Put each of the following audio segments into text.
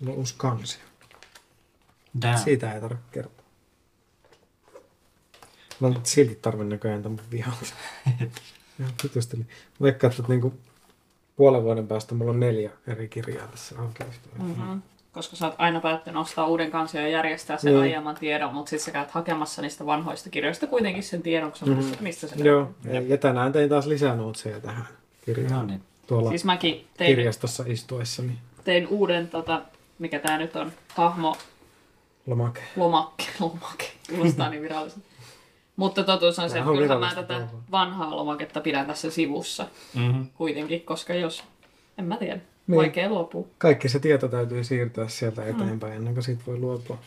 Mulla on uusi kansi. Damn. Siitä ei tarvitse kertoa. Mä oon silti tarvin näköjään tämän mun vihauksen. Ihan vitusti. Vaikka että niinku puolen vuoden päästä mulla on neljä eri kirjaa tässä auki. Mm-hmm. Koska sä oot aina päättänyt ostaa uuden kansion ja järjestää sen Niin. aiemman tiedon, mutta sitten sä käyt hakemassa niistä vanhoista kirjoista kuitenkin sen tiedon, kun sä Mhm. muistat, mistä se Joo, ja, ja tänään tein taas lisää noutseja tähän kirjaan. No niin. Tuolla Siis mäkin tein, kirjastossa istuessani. tein uuden, tota, mikä tää nyt on, hahmo Lomake. lomakke, lomakke, kuulostaa niin viralliselta. Mutta totuus on se, että on kyllähän mä tätä vanhaa lomaketta pidän tässä sivussa Mm-hmm. kuitenkin, koska jos, en mä tiedä, Niin. vaikea luopua. Kaikki se tieto täytyy siirtää sieltä eteenpäin ennen kuin siitä voi luopua.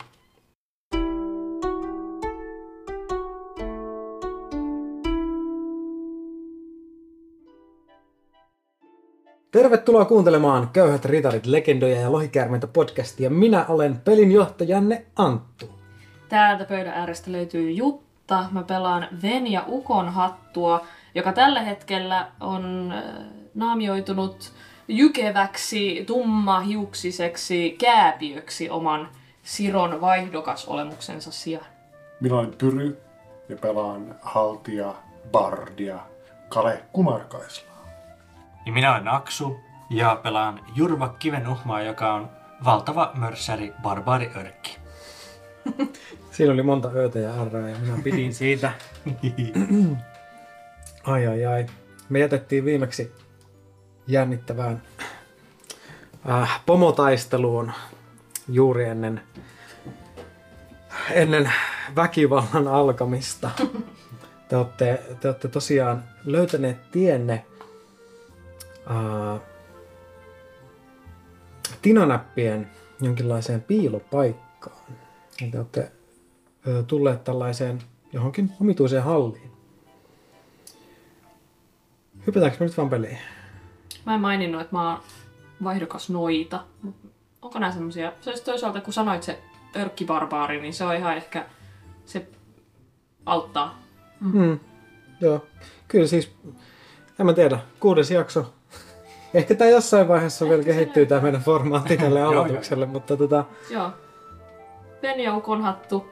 Tervetuloa kuuntelemaan Köyhät ritarit, legendoja ja lohikäärmeitä podcastia. Minä olen pelinjohtajanne Anttu. Täältä pöydän äärestä löytyy Jutta. Mä pelaan Ven ja Ukon hattua, joka tällä hetkellä on äh, naamioitunut jykeväksi, tummahiuksiseksi kääpiöksi oman Siron vaihdokasolemuksensa sijaan. Minä olen Pyry ja pelaan haltia, bardia, Kale Kumarkaislaa. Ja minä olen Aksu ja pelaan Jurva Kivenuhmaa, joka on valtava mörssäri barbaari örkki. Siinä oli monta öötä ja ärrää ja minä pidin siitä. Ai ai ai. Me jätettiin viimeksi jännittävään äh, pomotaisteluun juuri ennen, ennen väkivallan alkamista. Te olette, te olette tosiaan löytäneet tienne tinanäppien jonkinlaiseen piilopaikkaan. Ja te olette tulleet tällaiseen johonkin omituiseen halliin. Hypätäänkö me nyt vaan peliin? Mä en maininnut, että mä oon vaihdokas noita. Onko nää semmosia? Se olisi toisaalta, kun sanoit se örkkibarbaari, niin se on ihan ehkä, se auttaa. Mm. Joo. Kyllä siis, en mä tiedä, kuudes jakso. Ehkä tämä jossain vaiheessa vielä kehittyy tämä meidän formaatti tälle aloitukselle, mutta tota, Joo. Ven ja Ukon hattu,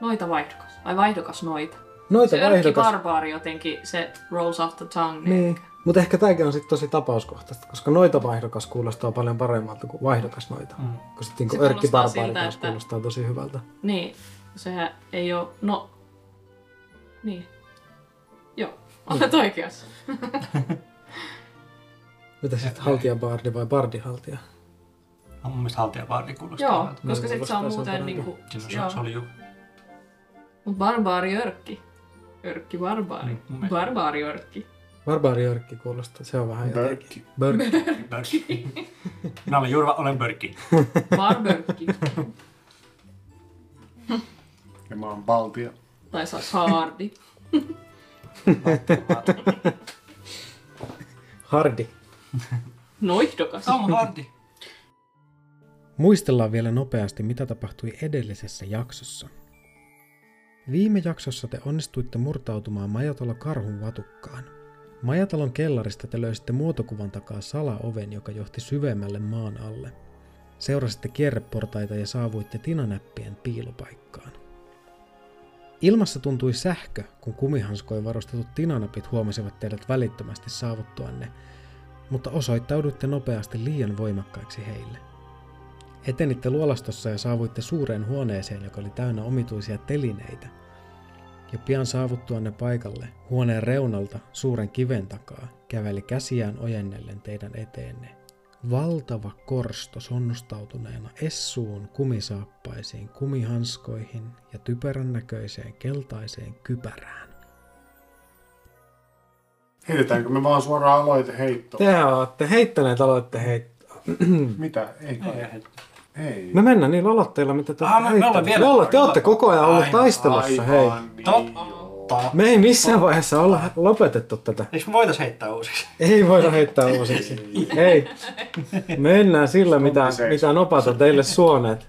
noita vaihdokas. Vai vaihdokas noita. noita se vaihdokas. örkkibarbaari jotenkin, se rolls off the tongue. Niin. Mutta ehkä tämäkin on sitten tosi tapauskohtaista, koska noita vaihdokas kuulostaa paljon paremmalta kuin vaihdokas noita. Mm. Koska sitten niin örkki barbaari siltä, taas että- kuulostaa tosi hyvältä. Niin, sehän ei ole, no, niin. Joo, olet oikeassa. Mitä sitten haltijabardi vai bardihaltija? No, mun mielestä haltijabardi kuulostaa Joo, hyvältä. koska sit se on muuten niinku, Siinä se, oli ju... Mut barbaari örkki. Örkki barbaari. Mm. Barbaari örkki. Barbaariörkki kuulostaa, se on vähän jotenkin. Börkki. Börkki. Börkki. Minä olen Jurva, olen Börkki. Barbörkki. Ja mä oon Baltia. tai saa saardi. Hardi. Noihdokas. Tom Hardy. Muistellaan vielä nopeasti, mitä tapahtui edellisessä jaksossa. Viime jaksossa te onnistuitte murtautumaan Majatalo karhun vatukkaan. Majatalon kellarista te löysitte muotokuvan takaa salaoven, joka johti syvemmälle maan alle. Seurasitte kierreportaita ja saavuitte tinanäppien piilopaikkaan. Ilmassa tuntui sähkö, kun kumihanskoin varustetut tinanapit huomasivat teidät välittömästi saavuttuanne, mutta osoittauduitte nopeasti liian voimakkaiksi heille. Etenitte luolastossa ja saavuitte suureen huoneeseen, joka oli täynnä omituisia telineitä. Ja pian saavuttuanne paikalle, huoneen reunalta, suuren kiven takaa, käveli käsiään ojennellen teidän eteenne. Valtava korsto sonnustautuneena essuun kumisaappaisiin, kumihanskoihin ja typerän näköiseen keltaiseen kypärään. Heitetäänkö me vaan suoraan aloite heittoon? Te olette heittäneet aloitte heittoa. Mitä? Ei kai. Ei. Me mennään niillä aloitteilla, mitä te Ah, olette me- me ollaan vielä- Me ollaan, te olette koko ajan olleet Aivan, taistelussa, hei. Aivan niin, Totta. Me ei missään vaiheessa olla lopetettu tätä. Eikö me voitais heittää uusiksi? Ei voida heittää uusiksi. Ei. Mennään sillä, mitä, mitä nopat on teille suoneet.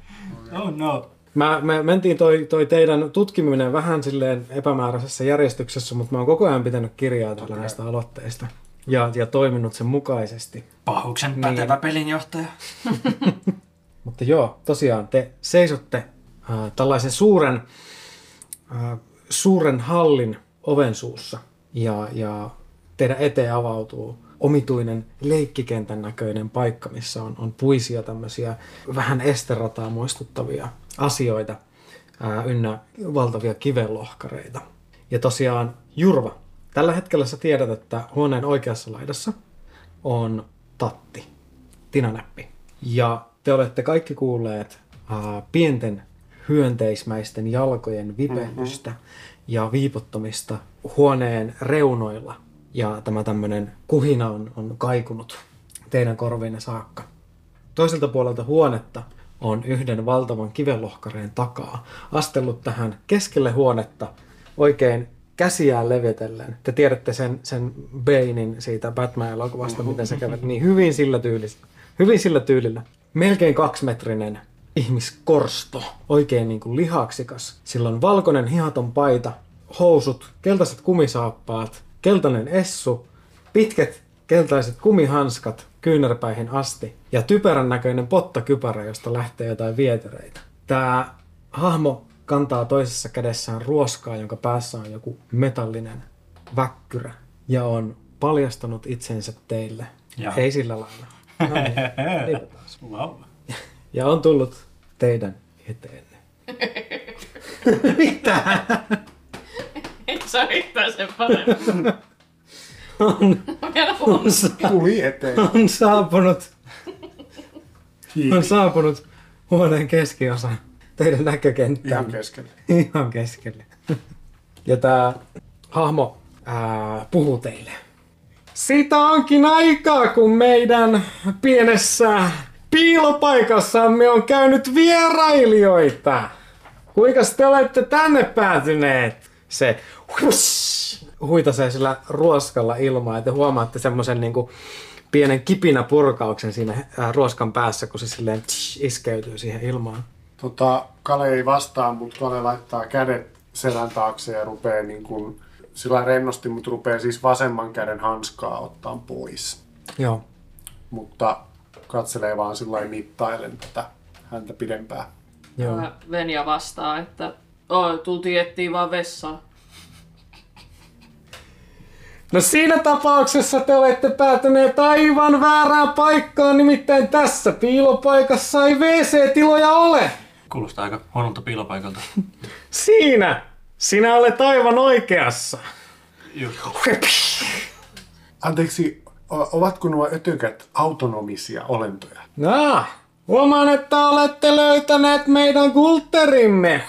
Oh no. Mä, me mentiin toi, toi teidän tutkiminen vähän silleen epämääräisessä järjestyksessä, mutta mä oon koko ajan pitänyt kirjaa täällä näistä aloitteista. Ja, ja toiminut sen mukaisesti. Pahuksen Niin. pätevä pelinjohtaja. Mutta joo, tosiaan te seisotte äh, tällaisen suuren, äh, suuren hallin oven suussa ja, ja teidän eteen avautuu omituinen leikkikentän näköinen paikka, missä on, on puisia tämmöisiä vähän esterataa muistuttavia asioita ää, ynnä valtavia kivenlohkareita. Ja tosiaan Jurva, tällä hetkellä sä tiedät, että huoneen oikeassa laidassa on Tatti, Tinanäppi. Ja te olette kaikki kuulleet ää, pienten hyönteismäisten jalkojen vipehdystä mm-hmm. ja viipottomista huoneen reunoilla. Ja tämä tämmöinen kuhina on, on kaikunut teidän korviinne saakka. Toiselta puolelta huonetta on yhden valtavan kivenlohkareen takaa astellut tähän keskelle huonetta oikein käsiään levetellen. Te tiedätte sen, sen Banein siitä Batman-elokuvasta, miten se kävi niin hyvin sillä tyylillä. Hyvin sillä tyylillä. Melkein kaksimetrinen ihmiskorsto, oikein niin kuin lihaksikas. Sillä on valkoinen hihaton paita, housut, keltaiset kumisaappaat, keltainen essu, pitkät keltaiset kumihanskat kyynärpäihin asti ja typerän näköinen pottakypärä, josta lähtee jotain vietereitä. Tämä hahmo kantaa toisessa kädessään ruoskaa, jonka päässä on joku metallinen väkkyrä ja on paljastanut itsensä teille. Ja. Ei sillä lailla. No niin. Wow. Ja on tullut teidän eteenne. Mitä? Ei saa yhtään sen paremmin. On, on, sa- Tuli eteen. on saapunut, on saapunut huoneen keskiosa teidän näkökenttään. Ihan keskellä. Ihan keskelle. Ja tämä hahmo ää, puhuu teille. Siitä onkin aikaa, kun meidän pienessä piilopaikassamme on käynyt vierailijoita. Kuinka te olette tänne päätyneet? Se huish, huitasee sillä ruoskalla ilmaa ja te huomaatte semmoisen niinku pienen kipinäpurkauksen siinä ää, ruoskan päässä, kun se silleen tsh, iskeytyy siihen ilmaan. Tota, Kale ei vastaa, mutta Kale laittaa kädet selän taakse ja rupeaa niin kuin, sillä rennosti, mutta rupeaa siis vasemman käden hanskaa ottaa pois. Joo. Mutta katselee vaan sillä lailla mittailen tätä häntä pidempään. Joo. Venja vastaa, että tultiin etsiä vaan vessaa. No siinä tapauksessa te olette päätyneet aivan väärään paikkaan, nimittäin tässä piilopaikassa ei WC-tiloja ole. Kuulostaa aika huonolta piilopaikalta. Siinä! Sinä olet aivan oikeassa. Anteeksi, o- ovatko nuo ötökät autonomisia olentoja? No, huomaan, että olette löytäneet meidän kultterimme.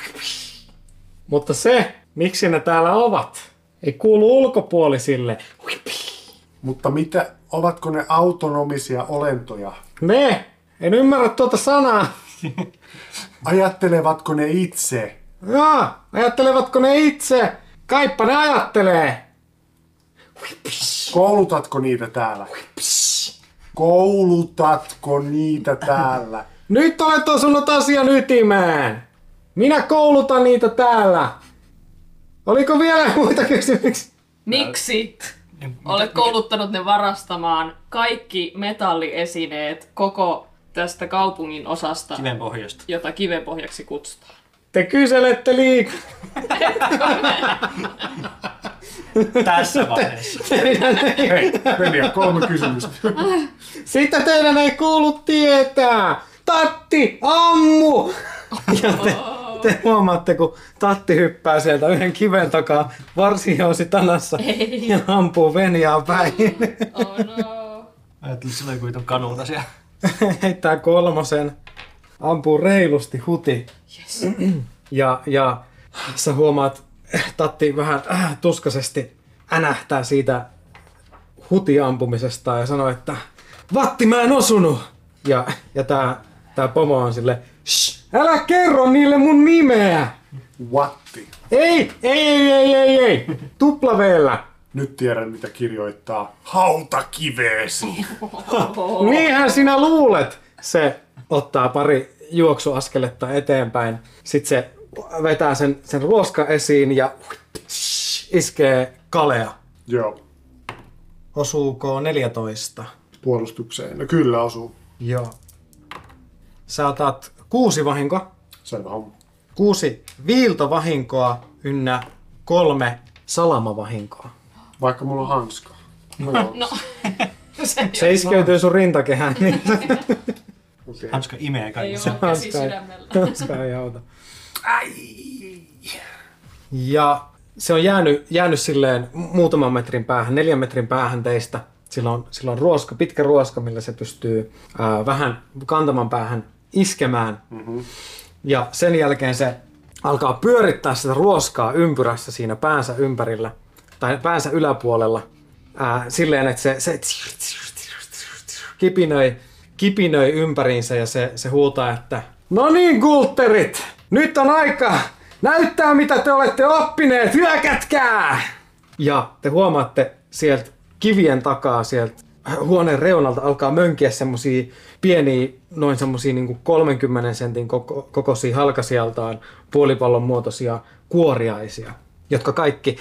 Mutta se, miksi ne täällä ovat, ei kuulu ulkopuolisille. Mutta mitä, ovatko ne autonomisia olentoja? Ne, en ymmärrä tuota sanaa. Ajattelevatko ne itse? Ja, ajattelevatko ne itse? Kaippa ne ajattelee. Koulutatko niitä täällä? Koulutatko niitä täällä? Nyt olet osunut asian ytimeen. Minä koulutan niitä täällä. Oliko vielä muita kysymyksiä? Miksi olet kouluttanut ne varastamaan kaikki metalliesineet koko tästä kaupungin osasta, Kiven pohjasta. jota kivenpohjaksi kutsutaan? Te kyselette liikaa. Tässä vaiheessa. Hei, Venja, kolme kysymystä. Sitä teidän ei kuulu tietää. Tatti, ammu! Ja te, te huomaatte, kun Tatti hyppää sieltä yhden kiven takaa varsijousi tanassa ja ampuu Venjaa päin. Oh no. Ajattelin sillä joku vitun kanuuna siellä. Heittää kolmosen, ampuu reilusti huti. Yes. Ja, ja sä huomaat, Tatti vähän äh, tuskaisesti änähtää siitä hutiampumisesta ja sanoo, että Vatti, mä en osunut! Ja, ja tää, tää pomo on sille, Shh, älä kerro niille mun nimeä! Watti. Ei, ei, ei, ei, ei, ei, tuplaveellä. Nyt tiedän, mitä kirjoittaa. Hautakiveesi. Niinhän sinä luulet. Se ottaa pari juoksuaskeletta eteenpäin. Sitten se vetää sen, sen ruoska esiin ja iskee kalea. Joo, Osuuko 14? puolustukseen. No kyllä osuu. Joo. Sä otat kuusi vahinkoa, Selvä homma. kuusi viiltovahinkoa ynnä kolme salamavahinkoa. Vaikka mulla on hanska. No. No, se Se iskeytyy sun rintakehään, niin Okei. Hanska imee ei kaikissa. ole käsi Hanska ei- sydämellä. hanska ei auta. Ja se on jäänyt, jäänyt silleen muutaman metrin päähän, neljän metrin päähän teistä. Sillä on, sillä on ruoska, pitkä ruoska, millä se pystyy ää, vähän kantaman päähän iskemään. Mm-hmm. Ja sen jälkeen se alkaa pyörittää sitä ruoskaa ympyrässä siinä päänsä ympärillä, tai päänsä yläpuolella, ää, silleen, että se, se kipinöi, kipinöi ympäriinsä ja se, se huutaa, että No niin, kultterit! Nyt on aika näyttää, mitä te olette oppineet! Hyökätkää! Ja te huomaatte sieltä kivien takaa, sieltä huoneen reunalta alkaa mönkiä semmosia pieniä, noin semmosia niin 30 sentin koko, kokoisia halkasijaltaan puolipallon muotoisia kuoriaisia, jotka kaikki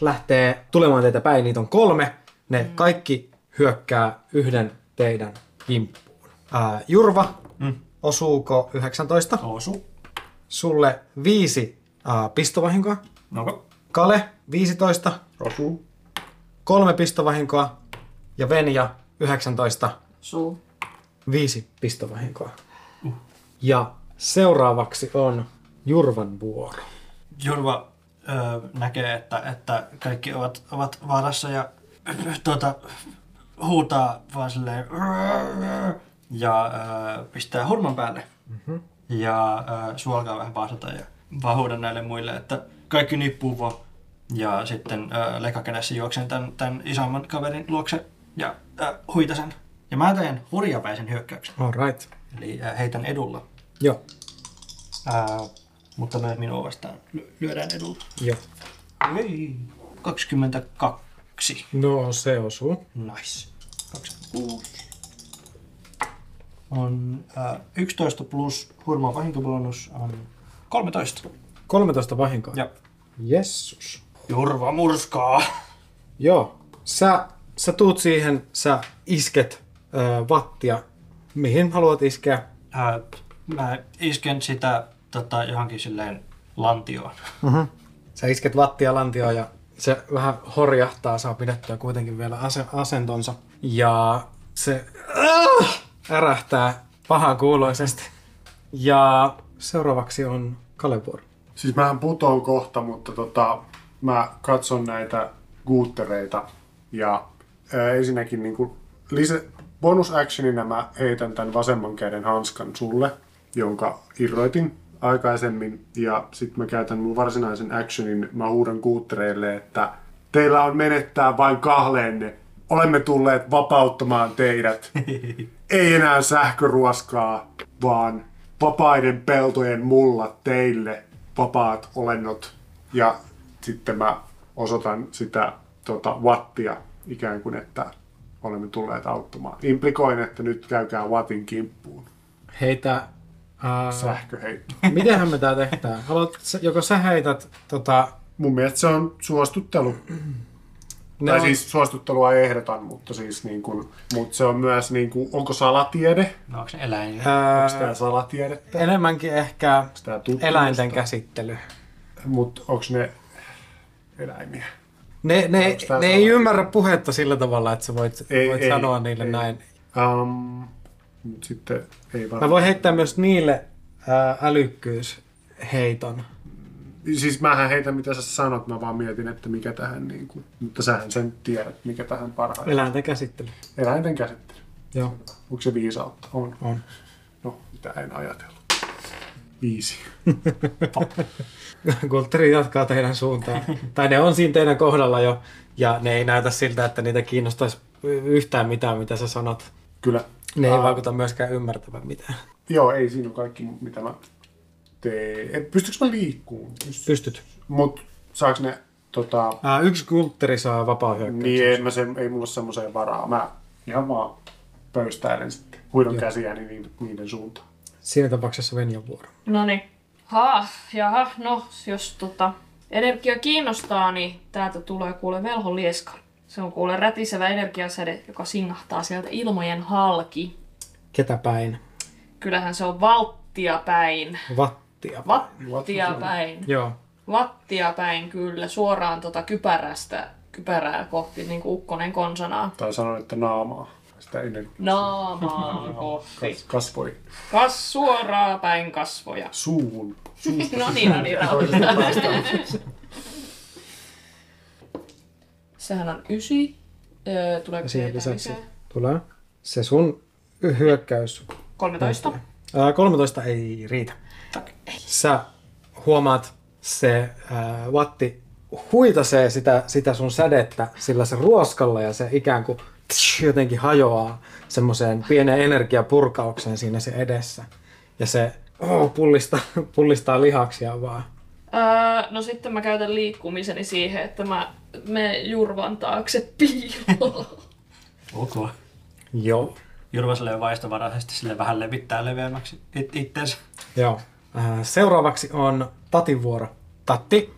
lähtee tulemaan teitä päin. Niitä on kolme. Ne kaikki hyökkää yhden teidän kimppuun. Ää, Jurva, Mm. osuuko 19? Osu. Sulle viisi ää, pistovahinkoa. No, Kale, 15. Osuu. Kolme pistovahinkoa. Ja Venja, 19. Suu. Viisi pistovahinkoa. Ja seuraavaksi on Jurvan vuoro. Jurva ö, näkee, että, että kaikki ovat, ovat vaarassa ja tuota, huutaa vaan silleen ja ö, pistää hurman päälle. Mm-hmm. Ja ö, suu alkaa vähän paasata ja vaan näille muille, että kaikki nippuu vaan. Ja sitten ö, lekakädessä juoksen tämän, tämän isomman kaverin luokse ja ö, huitasen. Ja mä teen hurjapäisen hyökkäyksen. Alright. Eli ö, heitän edulla. Joo. Ää, mutta myös minua vastaan ly- lyödään edulla. Joo. Ei. 22. No se osuu. Nice. 26. On äh, 11 plus hurmaa vahinkobonus on 13. 13 vahinkoa. Ja Jessus. Jurva murskaa. Joo. Sä, sä tuut siihen, sä isket ö, vattia. Mihin haluat iskeä? Äh, mä isken sitä tota, johonkin silleen lantioon. Sä isket vattia lantioon ja se vähän horjahtaa, saa pidettyä kuitenkin vielä ase- asentonsa. Ja se äh, ärähtää pahan kuuloisesti. Ja seuraavaksi on Kalevuoro. Siis mähän putoon kohta, mutta tota, mä katson näitä guuttereita ja ää, ensinnäkin niin kuin lisä, bonus actionina mä heitän tämän vasemman käden hanskan sulle, jonka irroitin aikaisemmin ja sitten mä käytän mun varsinaisen actionin, mä huudan guuttereille, että teillä on menettää vain kahleenne. Olemme tulleet vapauttamaan teidät. Ei enää sähköruoskaa, vaan vapaiden peltojen mullat teille, vapaat olennot. Ja sitten mä osoitan sitä tota, wattia ikään kuin, että olemme tulleet auttamaan. Implikoin, että nyt käykää watin kimppuun. Heitä... Ää, Sähköheitto. mitenhän me tää tehdään? Haluat, joko sä heität tota... Mun mielestä se on suostuttelu. Ne tai on, siis suostuttelua ehdotan, mutta siis niin kuin, mutta se on myös niin kuin, onko salatiede? No onko ne eläimiä? ää, Onko tämä salatiedettä? enemmänkin ehkä eläinten käsittely. Mutta onko ne eläimiä? Ne, ne, ne ei ymmärrä puhetta sillä tavalla, että sä voit, Ei, voit ei, sanoa niille ei. näin. Um, sitten ei Mä varmaan. voin heittää myös niille ää, älykkyysheiton. Siis mähän heitän mitä sä sanot, mä vaan mietin, että mikä tähän niin kuin, mutta sähän sen tiedät, mikä tähän parhaiten. Eläinten käsittely. Eläinten käsittely. Joo, Onko se viisautta? On. on. No, mitä en ajatellut. Viisi. Kultteri jatkaa teidän suuntaan. tai ne on siinä teidän kohdalla jo, ja ne ei näytä siltä, että niitä kiinnostaisi yhtään mitään, mitä sä sanot. Kyllä. Ne ei Aa, vaikuta myöskään ymmärtävän mitään. Joo, ei siinä ole kaikki, mitä mä teen. Et Pystyykö mä liikkuun? Pystyt. Mut saaks ne tota... Ää, yksi kultteri saa vapaa Niin ei, mä sen, ei mulla semmoiseen varaa. Mä ihan vaan pöystäilen sitten. Huidon käsiäni niiden, niiden suuntaan. Siinä tapauksessa Venjan vuoro. No niin. Ha, jaha, no jos tota, energia kiinnostaa, niin täältä tulee kuule velholieska. Se on kuule rätisevä energiasäde, joka singahtaa sieltä ilmojen halki. Ketä päin? Kyllähän se on valttia päin. Vattia. Vattia päin. Joo. Vattia päin kyllä, suoraan tota kypärästä, kypärää kohti, niin kuin ukkonen konsanaa. Tai sanoin, että naamaa. Sitä ennen Naamaa kohti. kas- kasvoi Kas suoraan päin kasvoja. suun. No niin, no niin. Sehän on ysi. Öö, tuleeko Siihen lisäksi lisää? tulee se sun hyökkäys. 13. Ää, 13 ei riitä. Sä huomaat, se ää, vatti huitasee sitä, sitä sun sädettä sillä se ruoskalla ja se ikään kuin tsh, jotenkin hajoaa semmoiseen pieneen energiapurkaukseen siinä se edessä. Ja se oh, pullistaa, pullistaa lihaksia vaan. Öö, no sitten mä käytän liikkumiseni siihen, että mä menen Jurvan taakse piiloon. Ok. Joo. Jurva silleen vaistovaraisesti sille vähän levittää leveämmäksi it- itteensä. Joo. Seuraavaksi on Tatin vuoro. Tatti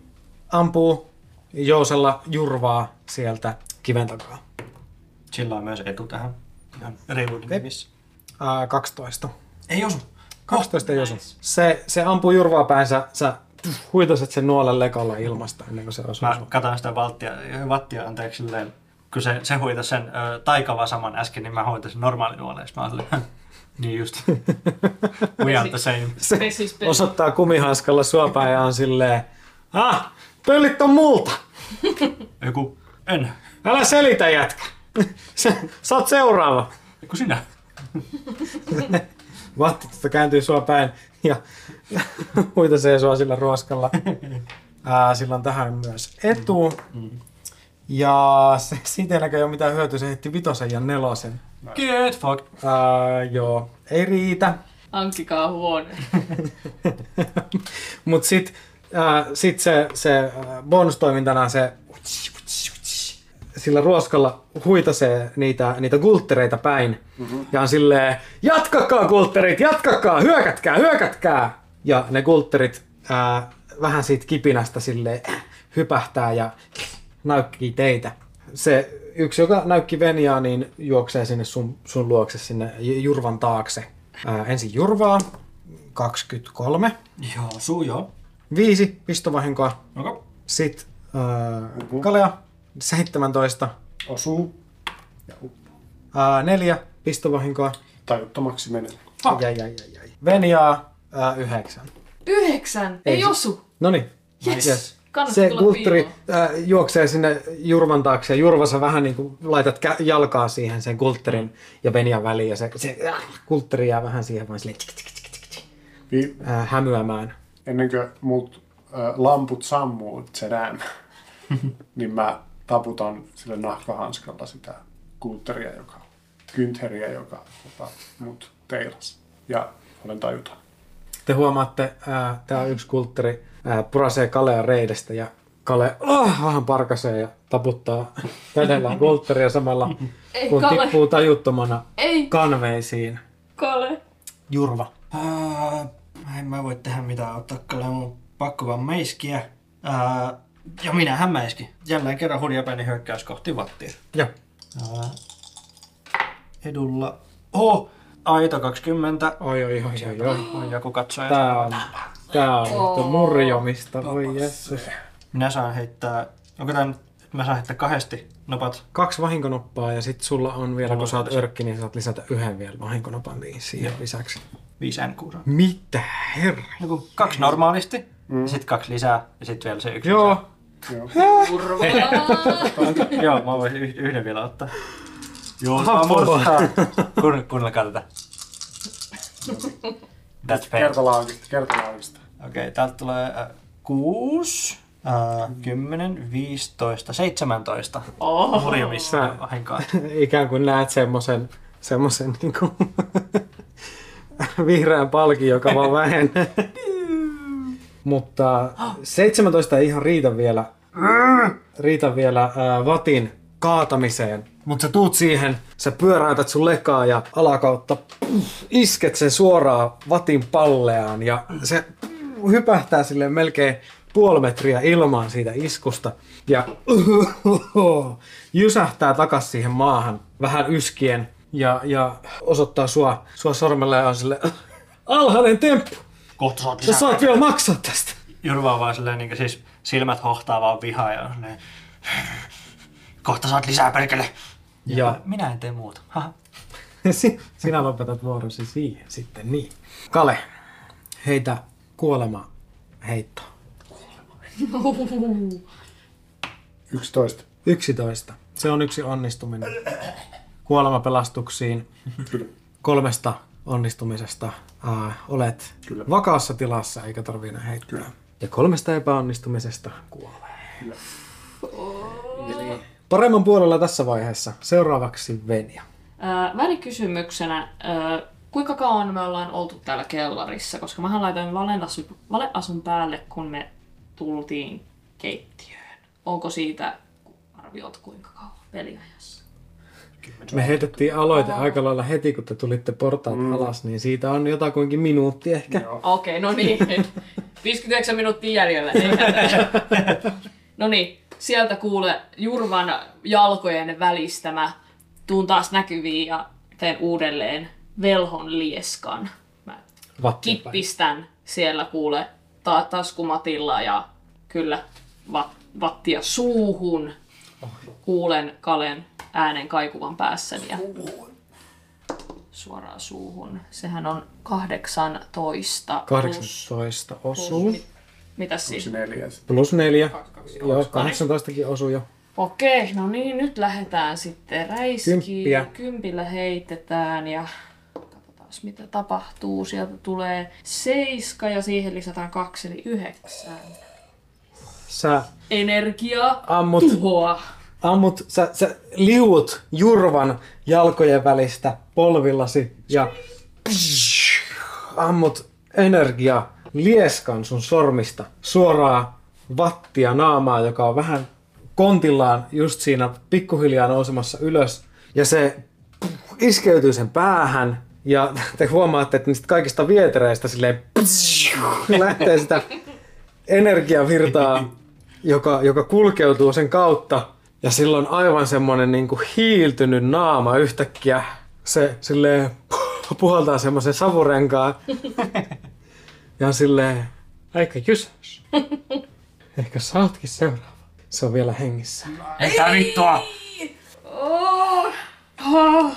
ampuu Jousella jurvaa sieltä kiven takaa. Sillä on myös etu tähän. Ihan reilun nimissä. Ää, 12. Ei osu. 12 ei osu. Nice. Se, se ampuu jurvaa päin, sä, huitaset sen nuolen lekolla ilmasta ennen kuin se osuu. Mä sun- katson sitä valttia, vattia anteeksi silleen, kun se, se huitasi sen ö, taikava saman äsken, niin mä hoitasin normaali nuoleen. Mä silleen, niin just. We are the same. Se osoittaa kumihanskalla sua päin ja on silleen, ah, pöllit on multa. Joku, en. Älä selitä jätkä. Sä, sä oot seuraava. Joku sinä. Vatti tota kääntyy sua päin ja huitasee sua sillä ruoskalla. Ää, sillä on tähän myös etu. Ja se, siitä ei näköjään ole mitään hyötyä, se heitti vitosen ja nelosen. Get fucked. Ää, joo, ei riitä. Hankkikaa huone. Mut sit, ää, sit se, se bonustoimintana se sillä ruoskalla huitasee niitä, niitä gulttereita päin. Mm-hmm. Ja on silleen, jatkakaa gultterit, jatkakaa, hyökätkää, hyökätkää. Ja ne gultterit ää, vähän siitä kipinästä silleen hypähtää ja näykkii teitä. Se yksi, joka näykki Veniaa, niin juoksee sinne sun, sun luokse sinne Jurvan taakse. Ää, ensin Jurvaa, 23. Joo, suu joo. Viisi pistovahinkoa. Okay. Sitten äh, Kalea, 17. Osuu. Ja neljä pistovahinkoa. tajuttomaksi menee. Fuck. Jäi, jäi, jäi, jäi. Veniaa, äh, yhdeksän. Yhdeksän! Ei, Ei ei se- osu! Noniin. Yes. Kannattaa Se tulla kultteri piiloon. äh, juoksee sinne Jurvan taakse ja Jurvassa vähän niin kuin laitat kä- jalkaa siihen sen kultterin ja Venian väliin ja se, se äh, kultteri jää vähän siihen vaan silleen tsk, tsk, tsk, tsk, tsk, Vi- äh, hämyämään. ennen kuin mut äh, lamput sammuu Zedam, niin mä taputan sille nahkahanskalla sitä kuutteria, joka, kyntheriä, joka tota, mut teilas. Ja olen tajuton. Te huomaatte, äh, tämä on yksi kultteri, äh, purasee Kalea reidestä ja Kale oh, vähän parkasee ja taputtaa kädellään kultteria samalla, Ei, kun Kale. tippuu tajuttomana Ei, kanveisiin. Kale. Jurva. Uh, en mä voi tehdä mitään ottaa kyllä mun pakko vaan meiskiä. Uh, ja minähän mäiskin. Jälleen kerran hurjapäinen hyökkäys kohti vattia. Joo. Edulla. Oh! Aito 20. Oi, oi, oi, oi, oi. On joku katsoja. Tää on, tää on oh. murjomista, voi jessus. Minä saan heittää... Onko tää nyt... Mä saan heittää kahdesti nopat. Kaksi vahinkonoppaa ja sit sulla on vielä, Mulla kun sä oot örkki, niin saat lisätä yhden vielä vahinkonopan niin siihen lisäksi. 5 NQ saan. Mitä herra? Joku kaksi normaalisti. Mm. Sitten kaksi lisää. Ja sitten vielä se yksi Joo, Joo. Lisää. Joo, mä voisin yh- yhden vielä ottaa. Joo, Apua. murtaa. Kun, kuunnelkaa tätä. That's pain. Kertalaakista, kertalaakista. Okei, täältä tulee äh, 6, äh, 10, 15, 17 Oh. murjumista Sä- vahinkoa. ikään kuin näet semmosen, semmosen niinku vihreän palkin, joka vaan vähenee. Mutta 17 ei ihan riitä vielä, riitä vielä ää, vatin kaatamiseen. Mutta sä tuut siihen, sä pyöräytät sun lekaa ja alakautta puff, isket sen suoraan vatin palleaan ja se hypähtää sille melkein puoli metriä ilmaan siitä iskusta ja jysähtää takas siihen maahan vähän yskien ja, ja osoittaa sua, sua sormella ja on sille alhainen temppu. Kohta saat Sä lisää. saat vielä maksaa tästä. Jurva on vaan silleen niin siis silmät hohtaa vaan vihaa ja silleen, kohta saat lisää perkele. Ja, Ja- minä en tee muuta. Haha. Sinä lopetat vuorosi siihen sitten, niin. Kale, heitä kuolema heitto. 11. 11. Se on yksi onnistuminen. Kuolemapelastuksiin Kyllä. kolmesta onnistumisesta äh, olet Kyllä. vakaassa tilassa eikä tarvii enää heittää. Ja kolmesta epäonnistumisesta kuolee. Kyllä. Eli paremman puolella tässä vaiheessa. Seuraavaksi Venja. Ää, Välikysymyksenä, ää, kuinka kauan me ollaan oltu täällä kellarissa? Koska mä laitoin valeasun, valeasun päälle, kun me tultiin keittiöön. Onko siitä arviot kuinka kauan peliajassa? Me heitettiin aloite aika lailla heti, kun te tulitte portaat mm. alas, niin siitä on jotakuinkin minuutti ehkä. Okei, no niin. 59 minuuttia jäljellä. No niin, sieltä kuule Jurvan jalkojen välistämä. Tuun taas näkyviin ja teen uudelleen velhon lieskan. Mä kippistän siellä kuule ta- taskumatilla ja kyllä vat, vattia suuhun. Kuulen Kalen äänen kaikuvan päässäni ja suoraan suuhun. Sehän on 18 plus, 18 osuu. mit- Mitäs siis? Plus neljä. kaksi, Joo, 18kin osuu jo. Okei, no niin, nyt lähdetään sitten räiskiin. Kymppiä. Kympillä heitetään ja katsotaan mitä tapahtuu. Sieltä tulee seiska ja siihen lisätään kaksi eli yhdeksän. Sä Energiaa, ammut, tuhoa. Ammut sä, sä liuut jurvan jalkojen välistä polvillasi ja ammut energia lieskan sun sormista suoraan vattia naamaa, joka on vähän kontillaan just siinä pikkuhiljaa nousemassa ylös. Ja se iskeytyy sen päähän ja te huomaatte, että niistä kaikista vietereistä silleen lähtee sitä energiavirtaa, joka, joka kulkeutuu sen kautta. Ja silloin aivan semmonen niin kuin hiiltynyt naama yhtäkkiä. Se silleen puhaltaa semmoisen savurenkaan. Ja on silleen, aika jysäys. Ehkä sä ootkin seuraava. Se on vielä hengissä. Ei tää vittua! Oh. Oh.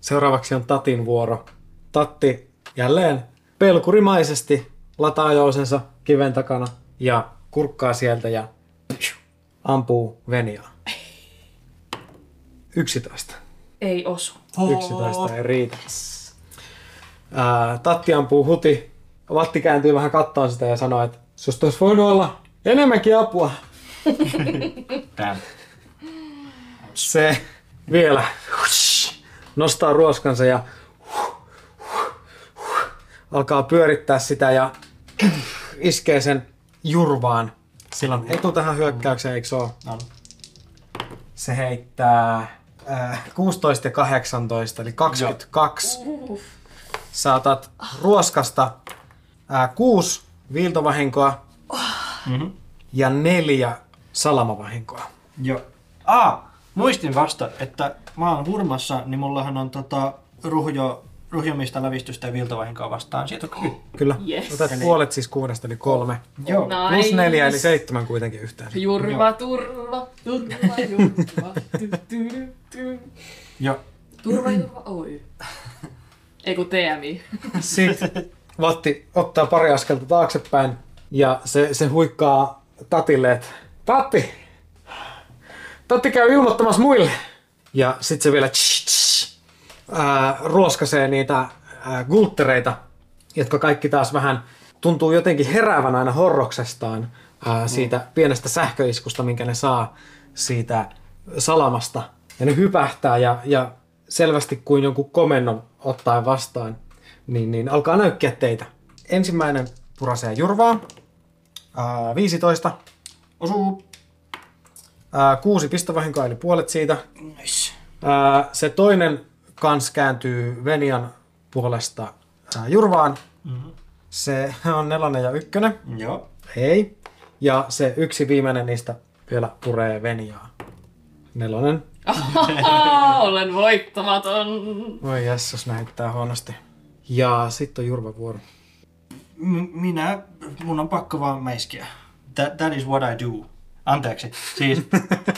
Seuraavaksi on Tatin vuoro. Tatti jälleen pelkurimaisesti lataa jousensa kiven takana ja kurkkaa sieltä ja ampuu Veniaa. 11. Ei osu. 11 ei riitä. Ää, Tatti ampuu huti. Vatti kääntyy vähän kattoon sitä ja sanoo, että susta olisi voinut olla enemmänkin apua. Se vielä nostaa ruoskansa ja alkaa pyörittää sitä ja iskee sen jurvaan. Sillä on etu tähän hyökkäykseen, eikö se ole? On. Se heittää äh, 16 ja 18, eli 22. Saatat ruoskasta äh, 6 viiltovahinkoa Mm-hmm. ja neljä salamavahinkoa. Joo. Ah, muistin vasta, että mä oon hurmassa, niin mullahan on tota ruhjo, ruhjomista lävistystä ja viltovahinkoa vastaan. Siitä on kyllä. Yes. Otat puolet siis kuudesta, eli kolme. Joo. Plus neljä, eli Nice. seitsemän kuitenkin yhteensä. Jurva, turva, turva, jurva. Tu. Joo. Turva, jurva, oi. Ei kun TMI. Sitten Vatti ottaa pari askelta taaksepäin ja se, se huikkaa Tatille, että Tatti! Tatti käy ilmoittamassa muille! Ja sitten se vielä tsh, tsh, ää, ruoskasee niitä ää, gulttereita, jotka kaikki taas vähän tuntuu jotenkin heräävän aina horroksestaan ää, siitä pienestä sähköiskusta, minkä ne saa siitä salamasta. Ja ne hypähtää ja, ja selvästi kuin jonkun komennon ottaen vastaan, niin, niin alkaa näykkiä teitä. Ensimmäinen purasee jurvaa. Ää, 15. Osuu. Ää, kuusi pistovahinkoa, eli puolet siitä. Nice. Ää, se toinen kans kääntyy Venian puolesta ää, jurvaan. Mm-hmm. Se on nelonen ja ykkönen. Joo. Ei. Ja se yksi viimeinen niistä vielä puree Veniaa. Nelonen. Olen voittamaton. Voi jessus, näyttää huonosti. Ja sitten on Jurva vuoro. M- minä, mun on pakko vaan meiskiä. That, that is what I do. Anteeksi, siis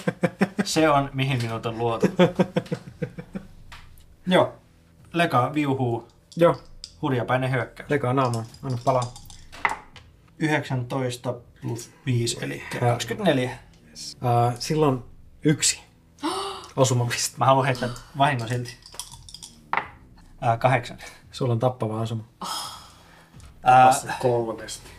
se on mihin minut on luotu. Joo, leka viuhuu, Joo, hurjapäinen hyökkäys. lekaa naamaan. Anna palaa. 19 plus 5, eli 24. Uh, silloin yksi osumapiste. Mä haluan heittää vahingon silti. Ää, kahdeksan. Sulla on tappava osuma. Ää, Kolmesti.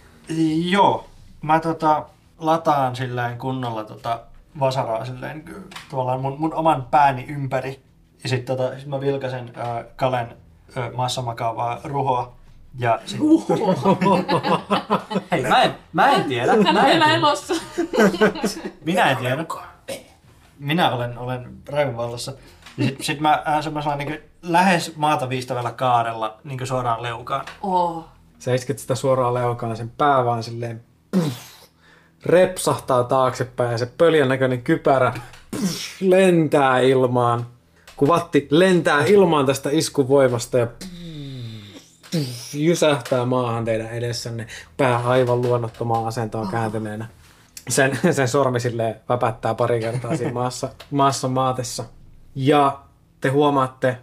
joo, mä tota, lataan silleen kunnolla tota vasaraa silleen tavallaan mun, mun oman pääni ympäri. Ja sit, tota, sit mä vilkasen ää, Kalen ää, maassa makaavaa ruhoa. Ja sit... Hei, mä en, mä en tiedä. Hän Mä en vielä tiedä. elossa. Minä en tiedä. Minä olen, olen raivon vallassa. Ja sit, sit mä äh, semmoisella niin lähes maata viistävällä kaarella niin suoraan leukaan. Oh. Sä isket sitä suoraan leukaan, sen pää vaan silleen puff, repsahtaa taaksepäin ja se pöljän näköinen kypärä puff, lentää ilmaan. Kuvatti lentää ilmaan tästä iskuvoimasta ja jysähtää maahan teidän edessänne. Pää aivan luonnottomaan asentoon kääntyneenä. Sen, sen sormi silleen väpättää pari kertaa siinä maassa, maassa maatessa. Ja te huomaatte,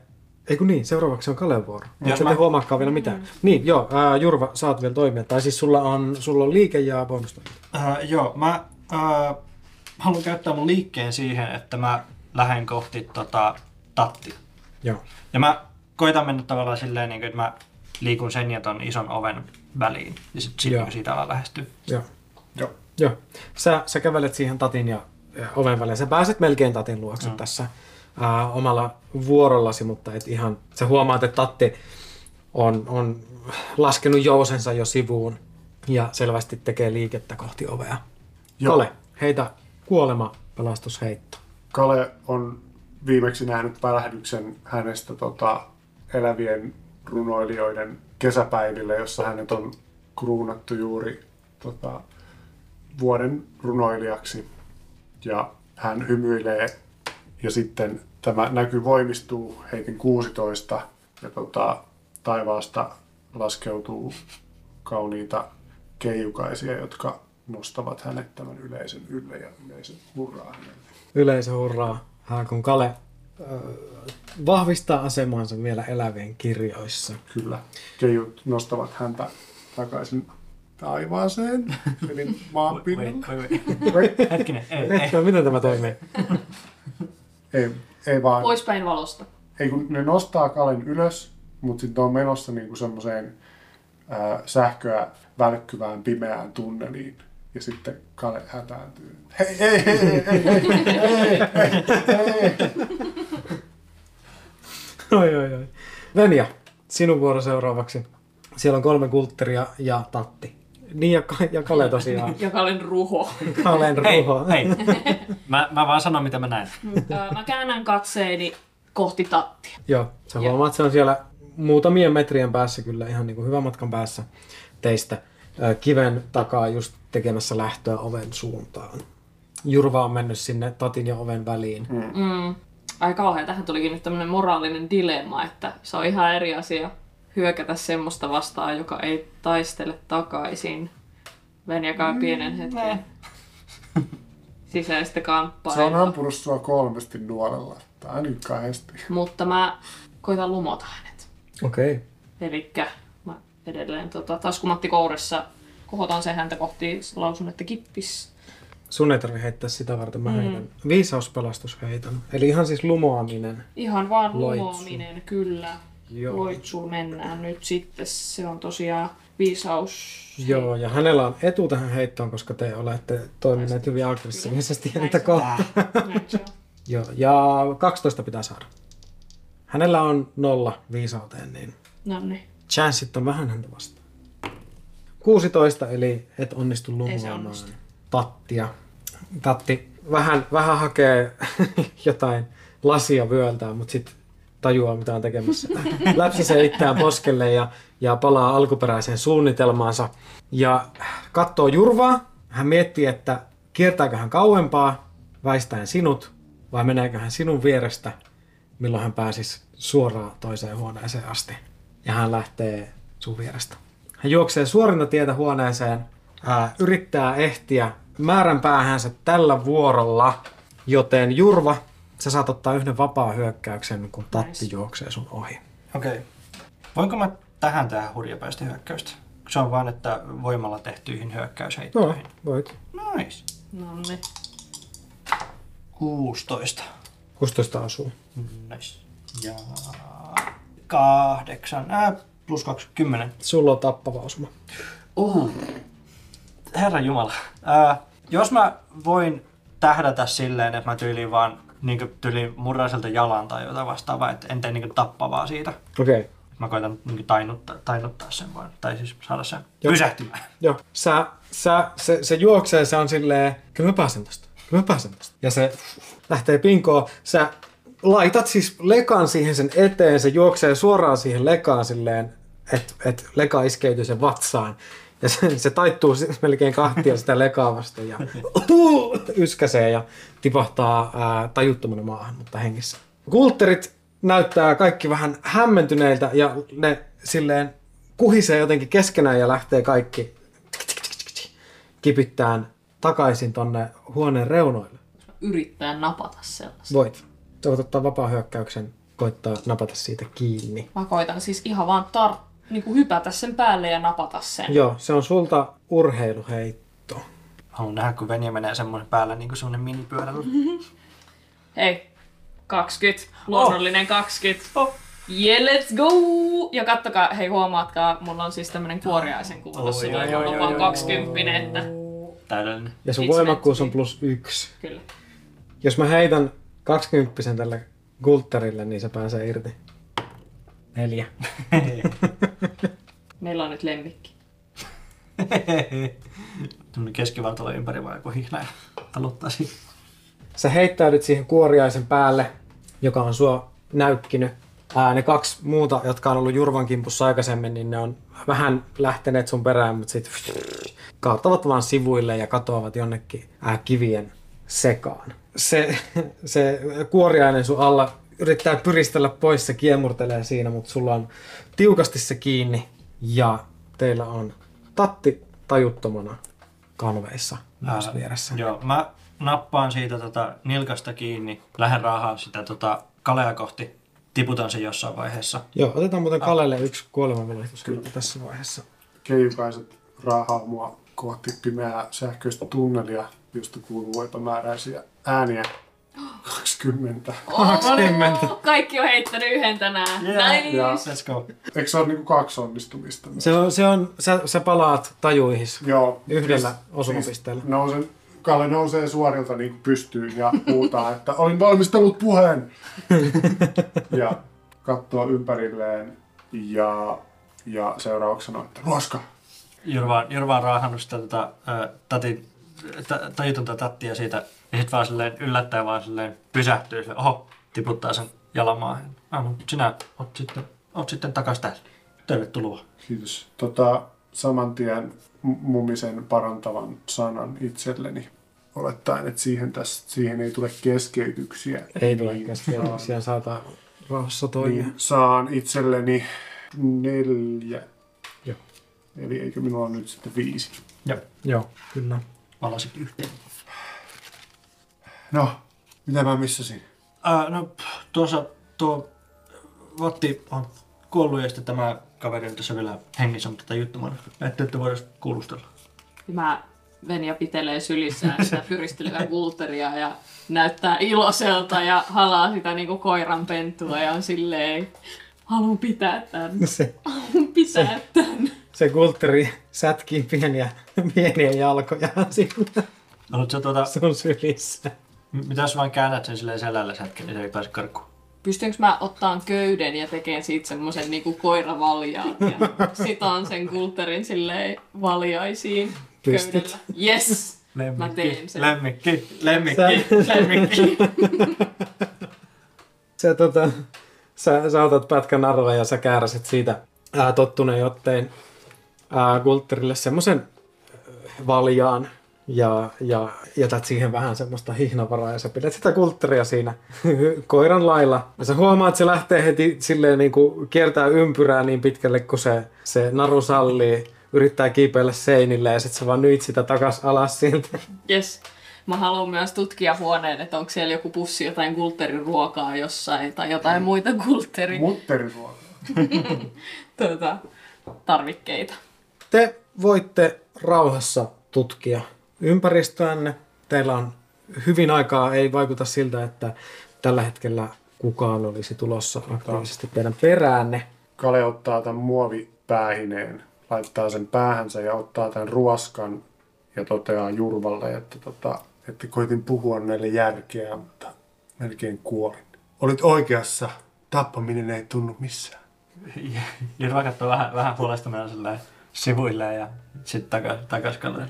ei kun niin, seuraavaksi on Kalen vuoro. Jos mä- te huomaakaan vielä mitään. Niin, joo, ää, Jurva, saat vielä toimia. Tai siis sulla on, sulla on liike ja bonusta. Äh, joo, mä äh, haluan käyttää mun liikkeen siihen, että mä lähden kohti tota, tattia. Joo. Ja mä koitan mennä tavallaan silleen, niin kuin, että mä liikun sen ja ton ison oven väliin. Ja sit, sit Joo. niin siitä alan lähestyy. Joo. Joo. Joo. Sä, sä kävelet siihen tatin ja, ja oven väliin. Sä pääset melkein tatin luokse mm. tässä ää, omalla vuorollasi, mutta et ihan, sä huomaat, että tatti on, on laskenut jousensa jo sivuun ja selvästi tekee liikettä kohti ovea. Joo. Kale, heitä kuolema pelastusheitto. Kale on viimeksi nähnyt välähdyksen hänestä tota, elävien runoilijoiden kesäpäiville, jossa hänet on kruunattu juuri tota, vuoden runoilijaksi. Ja hän hymyilee ja sitten tämä näky voimistuu heitin 16 ja tota, taivaasta laskeutuu kauniita keijukaisia, jotka nostavat hänet tämän yleisön ylle ja yleisön hurraa hänelle. Yleisö hurraa, kun Kale ö, vahvistaa asemansa vielä elävien kirjoissa. Kyllä. Keijut nostavat häntä takaisin taivaaseen, eli maan pinnalle. Hetkinen, ei, ei. No, miten tämä toimii? Ei, ei vaan, Poispäin valosta. ei kun ne nostaa Kalen ylös, mutta sitten on menossa niinku semmoiseen ää, sähköä välkkyvään pimeään tunneliin. Ja sitten Kale hätääntyy. Hei, hei, hei, hei, hei, hei, hei, hei. Oi, oi, oi. Venja, sinun vuoro seuraavaksi. Siellä on kolme kultteria ja tatti. Niin ja, ja Kale tosiaan. Joka olen ruho. Kalen Hei, ruho. hei. Mä, mä vaan sanon, mitä mä näen. Ö, Mä käännän katseeni kohti tattia. Joo, sä huomaat, että se on siellä muutamien metrien päässä kyllä ihan niin kuin hyvän matkan päässä teistä. Kiven takaa just tekemässä lähtöä oven suuntaan. Jurva on mennyt sinne tatin ja oven väliin. Mm. Ai kauhean, tähän tulikin nyt tämmönen moraalinen dilemma, että se on ihan eri asia hyökätä semmoista vastaan, joka ei taistele takaisin. Venja käy pienen hetken sisäistä Se on kamppailua. ampunut sua kolmesti nuorella. Tai nyt kahdesti. Mutta mä koitan lumota hänet. Okei. Okay. Elikkä edelleen tota, taskumatti kouressa kohotan sen häntä kohti, lausun, että kippis. Sun ei tarvi heittää sitä varten, mä heitän. Viisauspelastus heitän. Eli ihan siis lumoaminen. Ihan vaan Loitsu. lumoaminen, kyllä. Joo. Loitsu mennään nyt sitten. Se on tosiaan viisaus. Joo, ja hänellä on etu tähän heittoon, koska te olette toimineet hyvin aggressiivisesti häntä kohtaan. Joo, ja 12 pitää saada. Hänellä on nolla viisauteen, niin No niin. Chanssit on vähän häntä vastaan. 16, eli et onnistu lumoamaan tattia. Tatti vähän, vähän hakee jotain lasia vyöltään, mutta sitten tajuaa, mitä on tekemässä. Läpsisee itseään poskelle ja, ja palaa alkuperäiseen suunnitelmaansa. Ja katsoo Jurvaa. Hän miettii, että kiertääkö hän kauempaa väistäen sinut vai meneekö hän sinun vierestä, milloin hän pääsisi suoraan toiseen huoneeseen asti. Ja hän lähtee sun vierestä. Hän juoksee suorinta tietä huoneeseen, ää, yrittää ehtiä määränpäähänsä tällä vuorolla, joten Jurva, sä saat ottaa yhden vapaa hyökkäyksen, kun Tatti Nice. juoksee sun ohi. Okei. Okay. Voinko mä tähän tehdä hurjapäistä hyökkäystä? Se on vaan, että voimalla tehtyihin No, hyökkäysheittoihin. voit. Nice. No niin. 16. 16 asuu. Nice. Ja kahdeksan. Äh, plus 20. Sulla on tappava osuma. Uhu. Herra Jumala. Ää, jos mä voin tähdätä silleen, että mä tyyliin vaan niin tyyliin murraiselta jalan tai jotain vastaavaa, että en tee niin tappavaa siitä. Okei. Okay. Mä koitan niin tainuttaa, tainuttaa sen vaan, tai siis saada sen Joo. pysähtymään. Joo, sä, sä, se, se juoksee, se on silleen, kyllä mä pääsen tästä, kyllä mä pääsen tästä. Ja se lähtee pinkoon, sä laitat siis lekan siihen sen eteen, se juoksee suoraan siihen lekaan silleen, että et leka iskeytyy sen vatsaan. Ja se, se taittuu siis melkein kahtia sitä lekaa vasten ja yskäsee ja tipahtaa ää, tajuttomana maahan, mutta hengissä. Kultterit näyttää kaikki vähän hämmentyneiltä ja ne silleen kuhisee jotenkin keskenään ja lähtee kaikki kipittään takaisin tonne huoneen reunoille. Yrittää napata sellaista. Voit. Ottaa vapaa hyökkäyksen, koittaa napata siitä kiinni. Mä koitan siis ihan vaan tar- niinku hypätä sen päälle ja napata sen. Joo, se on sulta urheiluheitto. Haluan nähdä, kun Venja menee semmoinen päällä niin kuin semmoinen minipyörällä. Hei, 20. Luonnollinen 20. Oh. Yeah, let's go! Ja kattokaa, hei huomaatkaa, mulla on siis tämmönen kuoriaisen kuva tossa, oi, mulla oi, on vaan oi, 20, että Täydellinen. Ja sun It's voimakkuus on plus yksi. kyllä. Jos mä heitän 20 tälle Gulterille, niin se pääsee irti. Neljä. Meillä on nyt lemmikki. Tämmöinen keskivartalo ympäri vaan joku hihna ja taluttaa siitä. Sä heittäydyt siihen kuoriaisen päälle, joka on sua näykkinyt. Ää, ne kaksi muuta, jotka on ollut Jurvan kimpussa aikaisemmin, niin ne on vähän lähteneet sun perään, mutta sitten kaatavat vaan sivuille ja katoavat jonnekin ää, kivien sekaan. Se, se kuoriainen sun alla yrittää pyristellä pois, se kiemurtelee siinä, mutta sulla on tiukasti se kiinni ja teillä on tatti tajuttomana kanveissa myös Ää, vieressä. Joo, mä nappaan siitä tota, nilkasta kiinni, lähden raahaa sitä tota, kalea kohti, tiputan sen jossain vaiheessa. Joo, otetaan muuten Kalelle yksi kuolemanvalitus kyllä tässä vaiheessa. Keijukaiset raahaa mua kohti pimeää sähköistä tunnelia, josta kuuluu epämääräisiä ääniä. 20. 20. Kaikki on heittänyt yhden tänään. Yeah. Nice. Ja- Let's go. Eikö se ole niinku kaksi onnistumista? Se on, se on sä, sä palaat tajuihis. Joo. Yhdellä siis- osumapisteellä. Siis nousen, Kalle nousee suorilta niin pystyyn ja huutaa, että olin valmistellut puheen. ja katsoo ympärilleen ja, ja seurauksena, että ruoska. Jurva, on- raahannut sitä tota, ää, tatin, ta, tajutonta tattia siitä, ja sitten vaan silleen yllättäen vaan silleen pysähtyy, silleen, oho, tiputtaa sen jalan maahan. Ah, no, sinä oot sitten, oot sitten takas täällä. Tervetuloa. Kiitos. Tota, saman tien mumisen parantavan sanan itselleni. Olettaen, että siihen, täs, siihen ei tule keskeytyksiä. Ei tule Niin keskeytyksiä, saata rauhassa saan, toimia. niin saan itselleni neljä. Joo. Eli eikö minulla ole nyt sitten viisi? Joo, Joo, kyllä. valasit yhteen. No, mitä mä missasin? Ää, no, tuossa tuo Vatti on kuollut ja sitten tämä kaveri on tässä vielä hengissä, mutta tätä juttumaan. Että ette voida kuulustella. Mä Venja pitelee sylissään sitä pyristelevää kulteria ja näyttää iloiselta ja halaa sitä niinku koiran pentua ja on silleen, haluan pitää tän, Se, haluan pitää tän. se kultteri sätkii pieniä, pieniä jalkoja siinä Haluatko tuota, sun sylissä. Mitä jos vaan käännät sen silleen selällä hetken, niin se ei pääse karkuun? Pystynkö mä ottaan köyden ja tekemään siitä semmosen niinku koiravaljaan ja sitaan sen kulterin silleen valjaisiin Pystyt. köydellä. Yes! Mä teen sen. Lemmikki, lemmikki, Sä- lemmikki. Sä, tota, sä, sä otat pätkän narua ja sä kääräset siitä ää, tottuneen otteen ää, kultterille semmoisen valjaan, ja, ja jätät siihen vähän semmoista hihnavaraa ja sä pidät sitä kultteria siinä koiran lailla. Ja sä huomaat, että se lähtee heti silleen niin kuin kiertää ympyrää niin pitkälle, kun se, se naru sallii, yrittää kiipeillä seinille ja sitten sä vaan nyt sitä takas alas sieltä. Yes. Mä haluan myös tutkia huoneen, että onko siellä joku pussi jotain kultteriruokaa jossain tai jotain muita kultteri Mutteriruoka. tuota, tarvikkeita. Te voitte rauhassa tutkia ympäristöänne. Teillä on hyvin aikaa, ei vaikuta siltä, että tällä hetkellä kukaan olisi tulossa aktiivisesti teidän peräänne. Kale ottaa tämän muovipäähineen, laittaa sen päähänsä ja ottaa tämän ruoskan ja toteaa Jurvalle, että, tota, että koitin puhua näille järkeä, mutta melkein kuolin. Olit oikeassa. Tappaminen ei tunnu missään. Jyrvä katsoo vähän, vähän huolestuminen silleen sivuilleen ja sitten takas, takas kalle.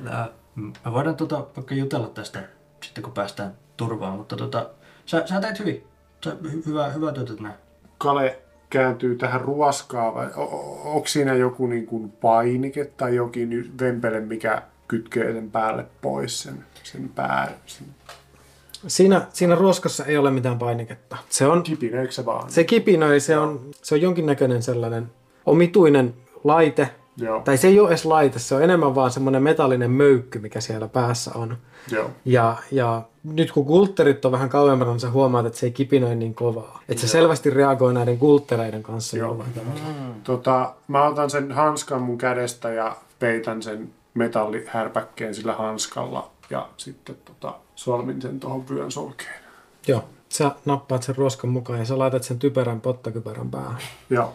Me voidaan tota, vaikka jutella tästä sitten kun päästään turvaan, mutta tota, sä, sä teit hyvin. Sä, hy, hyvää, hyvää työtä näin. Kale kääntyy tähän ruoskaan vai o- o- onko siinä joku niin kuin painike tai jokin vempele, mikä kytkee sen päälle pois sen, sen pää, sen Siinä, siinä ruoskassa ei ole mitään painiketta. Se on kipineekö se vaan? Se kipinöi, se on, se on jonkinnäköinen sellainen omituinen laite. Joo, Tai se ei ole edes laite, se on enemmän vaan semmoinen metallinen möykky, mikä siellä päässä on. joo. Ja, ja nyt kun kultterit on vähän kauempana, niin sä huomaat, että se ei kipinöi niin kovaa. Että se selvästi reagoi näiden kulttereiden kanssa Joo. jollain tavalla. Tota, mä otan sen hanskan mun kädestä ja peitän sen metallihärpäkkeen sillä hanskalla ja sitten tota, solmin sen tuohon vyön solkeen. Joo. Sä nappaat sen ruoskan mukaan ja sä laitat sen typerän pottakypärän päähän. Joo,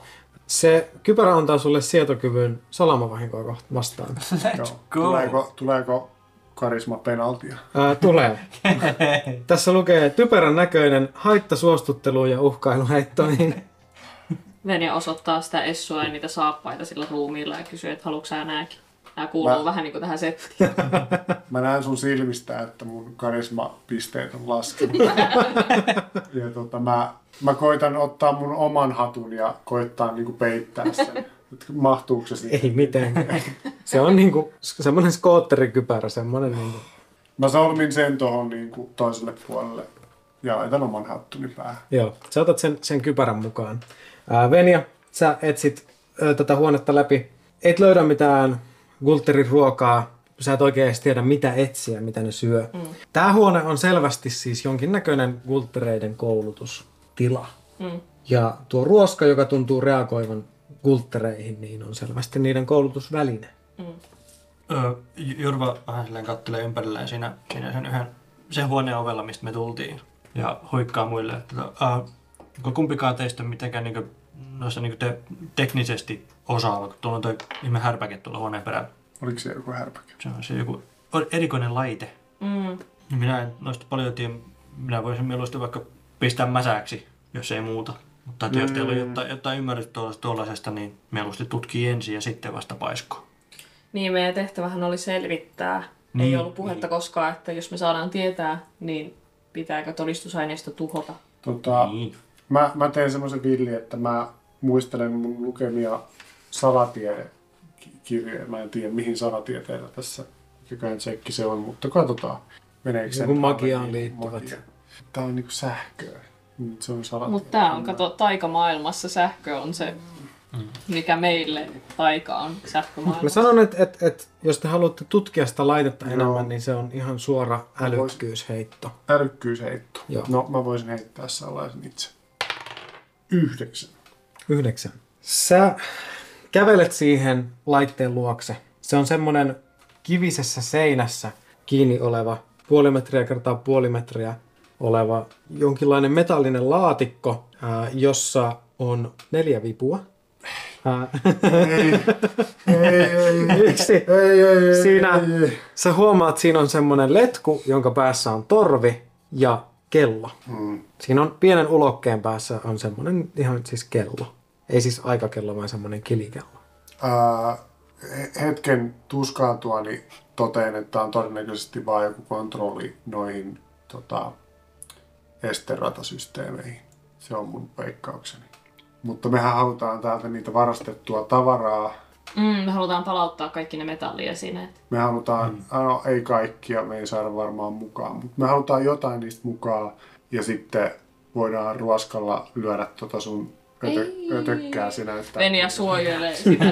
Se kypärä antaa sulle sietokyvyn salamavahinkoa kohta vastaan. Let's go! Tuleeko, tuleeko karisma penaltia? Ää, tulee. Tässä lukee typerän näköinen haitta suostutteluun ja uhkailuheittoihin. Venja osoittaa sitä Essua ja niitä saappaita sillä ruumiilla ja kysyy, että haluatko sä nääkin. Nämä kuuluu Mä- vähän niin kuin tähän settiin. Mä näen sun silmistä, että mun karismapisteet on laskenut. ja tota, mä, mä koitan ottaa mun oman hatun ja koittaa niinku peittää sen. Mahtuuko se siihen? Ei mitenkään. Se on niinku semmoinen skootterikypärä, semmoinen niinku. Mä solmin sen tuohon niinku toiselle puolelle ja laitan oman hattuni päähän. Joo, sä otat sen, sen kypärän mukaan. Ää, Venja, sä etsit ö, tätä huonetta läpi. Et löydä mitään Gulterin ruokaa. Sä et oikein edes tiedä, mitä etsiä, mitä ne syö. Mm. Tämä huone on selvästi siis jonkinnäköinen Gultereiden koulutustila. Mm. Ja tuo ruoska, joka tuntuu reagoivan Gultereihin, niin on selvästi niiden koulutusväline. Öö, Jurva vähän silleen kattelee ympärilleen siinä, siinä sen yhden sen huoneen ovella, mistä me tultiin. Ja huikkaa muille, että uh, onko kumpikaan teistä mitenkään niin noissa niin te, teknisesti osaava, kun tuolla on toi ihme härpäke tuolla huoneen perällä. Oliko se joku härpäke? Se on se joku erikoinen laite. Mm. Minä en noista paljon tiedä. Minä voisin mieluusti vaikka pistää mäsäksi, jos ei muuta. Mutta mm. jos teillä on jotain, jotain ymmärrystä tuolla- tuollaisesta, niin mieluusti tutkii ensin ja sitten vasta paiskoo. Niin, meidän tehtävähän oli selvittää. Ei Niin, ollut puhetta koskaan, että jos me saadaan tietää, niin pitääkö todistusaineisto tuhota. Tota, Niin. mä, mä teen semmoisen villi, että mä muistelen mun lukemia salatiedekirjoja. Mä en tiedä, mihin salatieteellä tässä mikäkään tsekki se on, mutta katsotaan. Meneekö sen magiaan liittyvät. magia. Tää on niinku sähköä. Mm, Se on salatiede. Mutta tää on, kato, taikamaailmassa sähkö on se, mikä meille taika on Mä sähkömaailma. sanon, että, että, että jos te haluatte tutkia sitä laitetta Joo. enemmän, niin se on ihan suora älykkyysheitto. Älykkyysheitto. Joo. No, mä voisin heittää sellaisen itse. Yhdeksän. Yhdeksän. Sä kävelet siihen laitteen luokse. Se on semmonen kivisessä seinässä kiinni oleva puoli metriä kertaa puoli metriä oleva jonkinlainen metallinen laatikko, ää, jossa on neljä vipua. Siinä sä huomaat, siinä on semmonen letku, jonka päässä on torvi ja kello. Mm. Siinä on pienen ulokkeen päässä on semmonen ihan siis kello. Ei siis aikakello, vaan semmonen kilikello. Ää, he- hetken tuskaantuani totean, että on todennäköisesti vain joku kontrolli noihin tota, esteratasysteemeihin. Se on mun veikkaukseni. Mutta mehän halutaan täältä niitä varastettua tavaraa Mm, me halutaan palauttaa kaikki ne metalliesineet. Me halutaan, mm. no ei kaikkia, me ei saada varmaan mukaan, mutta me halutaan jotain niistä mukaan ja sitten voidaan ruoskalla lyödä tota sun ötö, ötökkää se näyttää. Venja suojelee sitä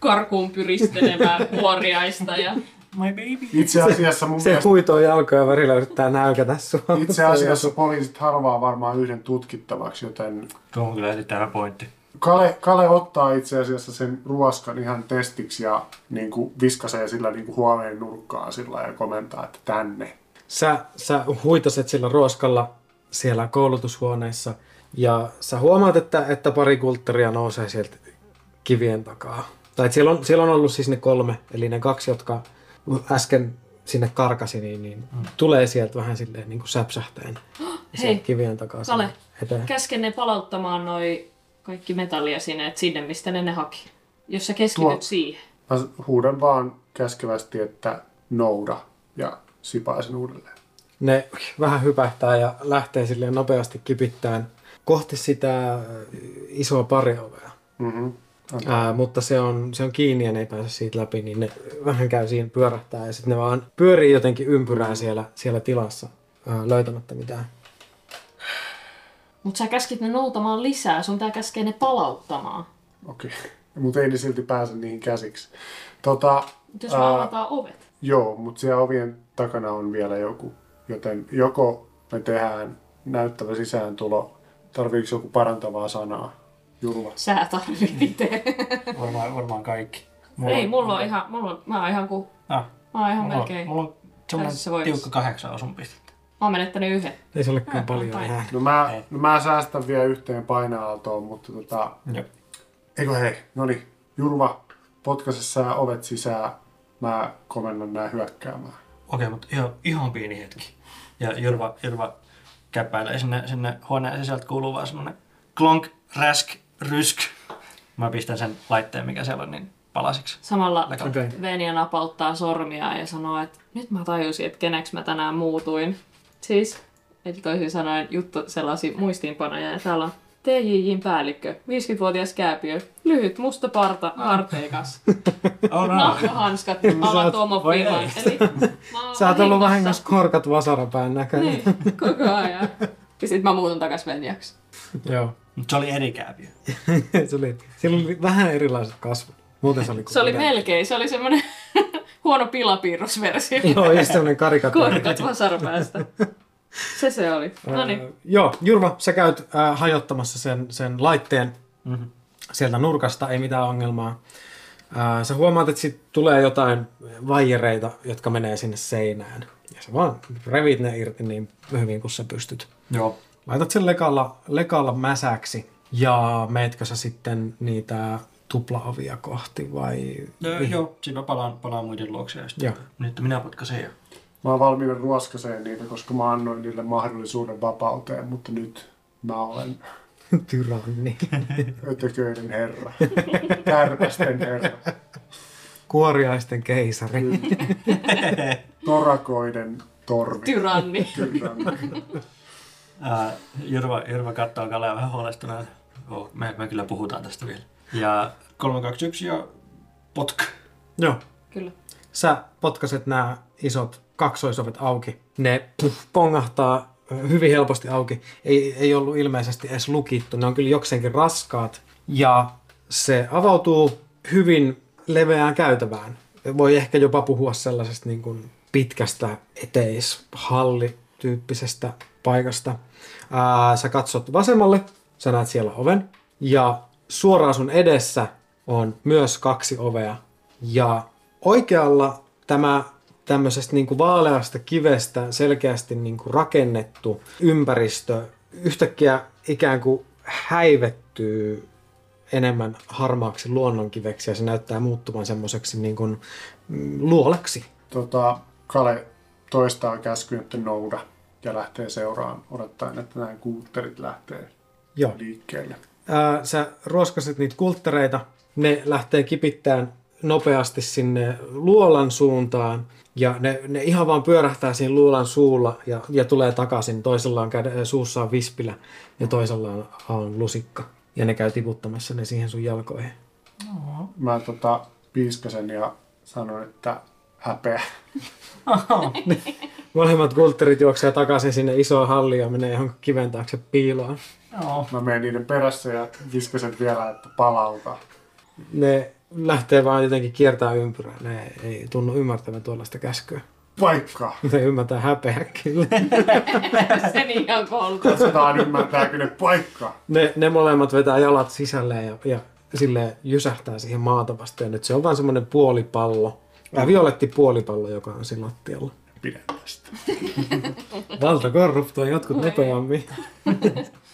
karkuun pyristelevää kuoriaista ja My baby. Itse asiassa mun Se mielestä, huitoo jalkoja välillä yrittää nälkätä sua. itse asiassa poliisit harvaa varmaan yhden tutkittavaksi, joten Tuo on kyllä erittäin hyvä pointti. Kale, Kale ottaa itse asiassa sen ruoskan ihan testiksi ja niin kuin viskasee sillä niin kuin huoneen nurkkaan sillä ja komentaa, että tänne. Sä, sä huitaset sillä ruoskalla siellä koulutushuoneessa ja sä huomaat, että, että pari kultteria nousee sieltä kivien takaa. Tai että siellä, on, siellä on ollut siis ne kolme, eli ne kaksi, jotka äsken sinne karkasi, niin, niin mm. tulee sieltä vähän silleen niin kuin säpsähtäen sieltä kivien takaa. Kale. sinne eteen. käsken ne palauttamaan noi kaikki metalliesineet sinne, mistä ne ne haki. Jos sä keskityt Tuo- siihen. Mä huudan vaan käskevästi, että nouda ja sipaa sen uudelleen. Ne vähän hypähtää ja lähtee silleen nopeasti kipittämään kohti sitä äh, isoa pariovea. Mm-hmm. Ää, mutta se on, se on kiinni ja ne ei pääse siitä läpi, niin ne vähän käy siinä pyörähtää ja sitten ne vaan pyörii jotenkin ympyrää siellä, siellä tilassa ää, löytämättä mitään. Mut sä käskit ne noutamaan lisää, sun tää käskee ne palauttamaan. Okei. Okay. Mutta ei ne silti pääse niihin käsiksi. Tota, Mut jos me Ää. avataan ovet. joo, mutta siellä ovien takana on vielä joku. Joten joko me tehdään näyttävä sisääntulo, tarviiko joku parantavaa sanaa? Jurva. Sä tarvit itse. Varmaan, varmaan kaikki. Ei, mulla on ihan, mulla on, mä oon ihan ku, Ah, mä oon ihan mulla, melkein. mulla on semmoinen voisi. tiukka kahdeksan osun pistettä. Mä oon menettänyt yhden. Ei se olekaan Ää, paljon enää. No mä, Ei. no mä säästän vielä yhteen paina-aaltoon, mutta tota... Joo. Eikö hei, no niin, Jurva, potkaise sä ovet sisään, mä komennan nää hyökkäämään. Okei, mutta ihan, ihan pieni hetki. Ja Jurva, Jurva käppäilee sinne, sinne huoneen sisältä kuuluu vaan semmonen klonk, räsk, rysk. Mä pistän sen laitteen, mikä siellä on, niin palasiksi. Samalla. Okei. Venja napauttaa sormia ja sanoo, että nyt mä tajusin, että keneksi mä tänään muutuin. Siis, eli toisin sanoen juttu sellaisia muistiinpanoja. Ja täällä on TJJin päällikkö, 50-vuotias kääpiö, lyhyt musta parta, harteikas, Oh no. nahkahanskat, sä alan oot- Tomo voi Finland. ei. Eli Sä oot ollut vahingossa- korkat vasarapään näköinen. Niin, koko ajan. Ja sit mä muutun takas Venjaksi. Joo. Mutta se oli eri kääpiö. se oli, siellä oli vähän erilaiset kasvot. Muuten se oli Se oli melkein, se oli semmonen huono pilapiirrosversio. Joo, just semmonen karikatuuri. Korkat vasarapäästä. Se se oli. No niin. Ää, Joo, Jurva, sä käyt äh, hajottamassa sen, sen laitteen Mm-hmm. sieltä nurkasta, ei mitään ongelmaa. Ää, sä huomaat, että sit tulee jotain vaijereita, jotka menee sinne seinään. Ja sä vaan revit ne irti niin hyvin kuin sä pystyt. Joo. Laitat sen lekalla, lekalla mäsäksi ja meetkö sä sitten niitä tuplaovia kohti vai... Öö, joo, sitten mä palaan, palaan muiden luokse ja Joo. sitten nyt minä potkasen ja Mä oon valmiina ruoskaseen niitä, koska mä annoin niille mahdollisuuden vapauteen, mutta nyt mä olen Tyranni. ötököiden herra. Kärpästen herra. Kuoriaisten keisari. Torakoiden torvi. Tyranni. Tyranni. Jyrva, Jyrva katsoo Kalea vähän huolestuneena. Oh, me, me kyllä puhutaan tästä vielä. Ja 321 ja potk. Joo. Kyllä. Sä potkaset nämä isot kaksoisovet auki. Ne puff, pongahtaa hyvin helposti auki. Ei, ei ollut ilmeisesti edes lukittu. Ne on kyllä jokseenkin raskaat. Ja se avautuu hyvin leveään käytävään. Voi ehkä jopa puhua sellaisesta niin kuin pitkästä eteishallityyppisestä paikasta. Ää, sä katsot vasemmalle, sä näet siellä oven. Ja suoraan sun edessä on myös kaksi ovea. Ja oikealla tämä tämmöisestä niin kuin vaaleasta kivestä selkeästi niin kuin rakennettu ympäristö yhtäkkiä ikään kuin häivettyy enemmän harmaaksi luonnonkiveksi ja se näyttää muuttuvan semmoiseksi niin kuin mm, luoleksi. Tota, Kale toistaa käskyn, että nouda ja lähtee seuraan odottaen, että nämä kuutterit lähtee Joo. liikkeelle. Ää, sä ruoskasit niitä kulttereita, ne lähtee kipittämään nopeasti sinne luolan suuntaan ja ne, ne ihan vaan pyörähtää siinä luolan suulla ja, ja tulee takaisin. Toisella on käde, suussa on vispilä ja toisella on, on lusikka ja ne käy tiputtamassa ne siihen sun jalkoihin. Mä tota, Piiskasen ja sanoin, että häpeä. Molemmat kultterit juoksee takaisin sinne isoon halliin ja menee johonkin kiven taakse piiloon. Joo. Mä menen niiden perässä ja viskasen vielä, että palauta. Ne lähtee vaan jotenkin kiertää ympyrää. Ne ei tunnu ymmärtävän tuollaista käskyä. Paikka. Ne ymmärtää häpeä kyllä. Se niin ihan koulutus. Katsotaan ymmärtääkö ne paikka. Ne, ne molemmat vetää jalat sisälle ja, ja sille jysähtää siihen maata vasten. Nyt se on vaan semmoinen puolipallo. Ja violetti puolipallo, joka on siinä lattialla. Pidän tästä. Valta korruptoi jotkut nopeammin.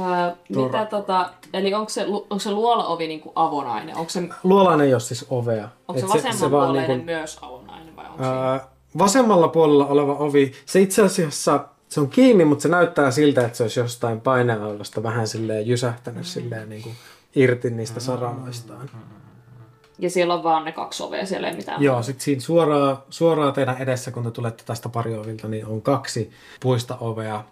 Ää, mitä tota, eli onko se, onko se luolaovi niinku avonainen? Onko se, Luolaan ei ole siis ovea. onko se Et vasemmanpuoleinen niinku- myös avonainen vai onko se? Ää, vasemmalla puolella oleva ovi, se itse asiassa se on kiinni, mutta se näyttää siltä, että se olisi jostain paineaulasta vähän silleen jysähtänyt silleen niin kuin irti niistä saranoistaan. Ja siellä on vaan ne kaksi ovea, siellä ei mitään. Joo, sitten siinä suoraan, suoraan teidän edessä, kun te tulette tästä pariovilta, niin on kaksi puista ovea,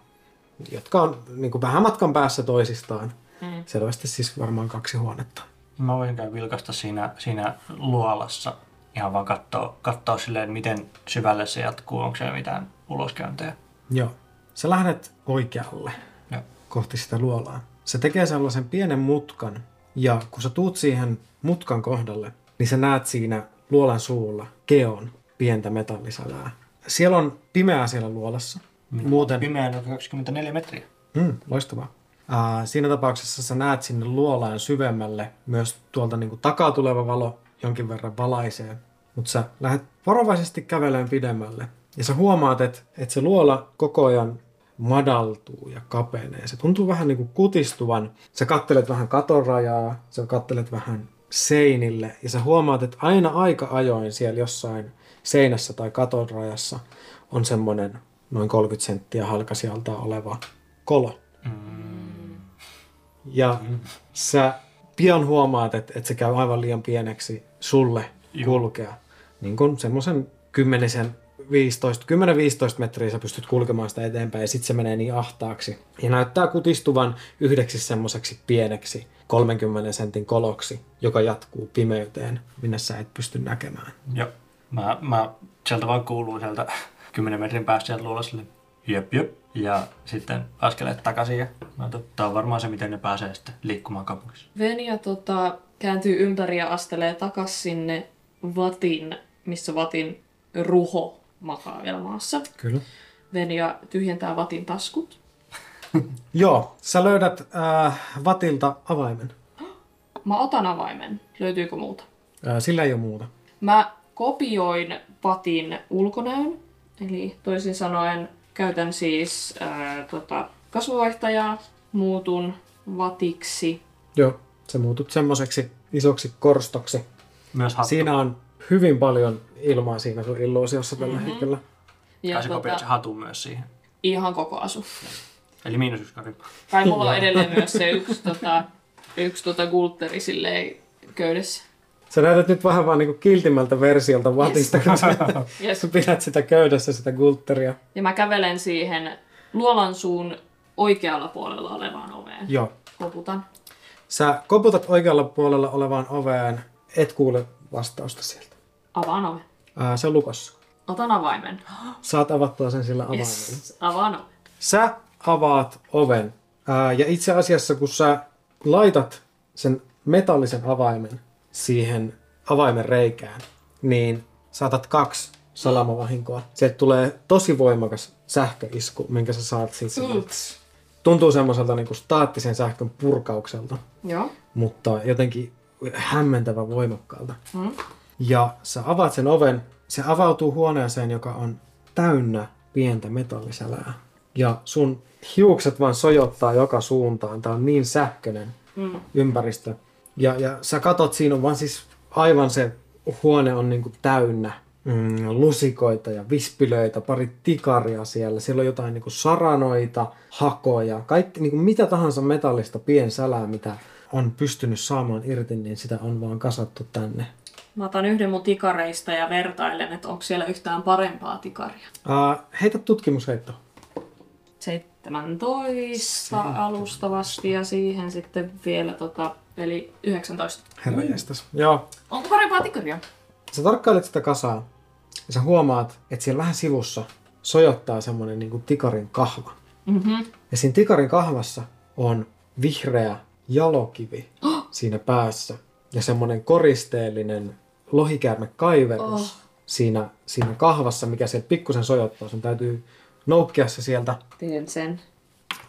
jotka on niin kuin vähän matkan päässä toisistaan. Mm. Selvästi siis varmaan kaksi huonetta. Mä voin käydä vilkasta siinä, siinä luolassa. Ihan vaan katsoa, katsoa silleen, miten syvälle se jatkuu. Onko siellä mitään uloskäyntejä. Joo. Sä lähdet oikealle Joo. kohti sitä luolaa. Se tekee sellaisen pienen mutkan, ja kun sä tuut siihen mutkan kohdalle, niin sä näet siinä luolan suulla keon pientä metallisälää. Siellä on pimeää siellä luolassa. Muuten, Pimeän on 24 metriä. mm, loistavaa. Ää, siinä tapauksessa sä näet sinne luolaan syvemmälle myös tuolta niin kuin takaa tuleva valo jonkin verran valaisee. Mutta sä lähdet varovaisesti kävelemään pidemmälle. Ja sä huomaat, että, että se luola koko ajan madaltuu ja kapenee. Se tuntuu vähän niin kuin kutistuvan. Sä kattelet vähän katorajaa, sä kattelet vähän seinille ja sä huomaat, että aina aika ajoin siellä jossain seinässä tai katorajassa on semmoinen noin 30 senttiä halkasijalta oleva kolo. Ja sä pian huomaat, että, että se käy aivan liian pieneksi sulle kulkea. Niin kun semmoisen 10 15, 10-15 metriä sä pystyt kulkemaan sitä eteenpäin ja sitten se menee niin ahtaaksi. Ja näyttää kutistuvan yhdeksi semmoiseksi pieneksi 30 sentin koloksi, joka jatkuu pimeyteen, minne sä et pysty näkemään. Joo. Mä, mä sieltä vaan kuuluu sieltä 10 metrin päästä sieltä luolasille. Jep, jep. Ja sitten askeleet takaisin ja no, tämä on varmaan se, miten ne pääsee sitten liikkumaan kaupungissa. Venja tota, kääntyy ympäri ja astelee takas sinne vatin, missä vatin ruho makaa vielä maassa. Kyllä. Venja tyhjentää vatin taskut. Joo, sä löydät äh, Vatilta avaimen. Mä otan avaimen. Löytyykö muuta? Äh, sillä ei ole muuta. Mä kopioin vatin ulkonäön. Eli toisin sanoen käytän siis ää, tota, kasvovaihtajaa, muutun vatiksi. Joo, sä muutut semmoiseksi isoksi korstoksi. Myös hattu. Siinä on hyvin paljon ilmaa siinä sun illuusiossa tällä mm-hmm. hetkellä. Ja Kai se tota, se hatun myös siihen. ihan koko asu. Eli miinus yksi karimpa. Tai mulla on edelleen myös se yksi, tota, yksi tota gultteri silleen köydessä. Sä näytät nyt vähän vaan niinku kiltimmältä versiolta Vatista, kun sä, Yes. sä pidät sitä köydessä, sitä gultteria. Ja mä kävelen siihen luolan suun oikealla puolella olevaan oveen. Joo. Koputan. Sä koputat oikealla puolella olevaan oveen, et kuule vastausta sieltä. Avaan oven. Ää, se on lukossa. Otan avaimen. Saat avattua sen sillä avaimella. Yes. Avaan oven. Sä avaat oven. Ää, ja itse asiassa, kun sä laitat sen metallisen avaimen siihen avaimen reikään, niin saatat kaksi salamavahinkoa. Sieltä tulee tosi voimakas sähköisku, minkä sä saat siitä. Ups. Tuntuu semmoiselta niin staattisen sähkön purkaukselta, Joo. mutta jotenkin hämmentävän voimakkaalta. Mm. Ja sä avaat sen oven, se avautuu huoneeseen, joka on täynnä pientä metallisälää. Ja sun hiukset vaan sojottaa joka suuntaan. Tää on niin sähköinen Mm. ympäristö. Ja, ja sä katot, siinä on vaan siis aivan se huone on niinku täynnä mm, lusikoita ja vispilöitä, pari tikaria siellä. Siellä on jotain niinku saranoita, hakoja, kaikki niinku mitä tahansa metallista piensälää, mitä on pystynyt saamaan irti, niin sitä on vaan kasattu tänne. Mä otan yhden mun tikareista ja vertailen, että onko siellä yhtään parempaa tikaria. Uh, heitä tutkimusheitto. 17 alustavasti ja siihen sitten vielä tota Eli 19. Herra jestas. Joo. Onko parempaa tikaria? Sä tarkkailet sitä kasaa ja sä huomaat, että siellä vähän sivussa sojottaa semmonen niinku tikarin kahva. Mhm. Ja siinä tikarin kahvassa on vihreä jalokivi siinä päässä ja semmonen koristeellinen lohikäärme kaiverus Oh. siinä, siinä kahvassa, mikä sieltä pikkusen sojottaa. Sun täytyy noukkia se sieltä. Teen sen.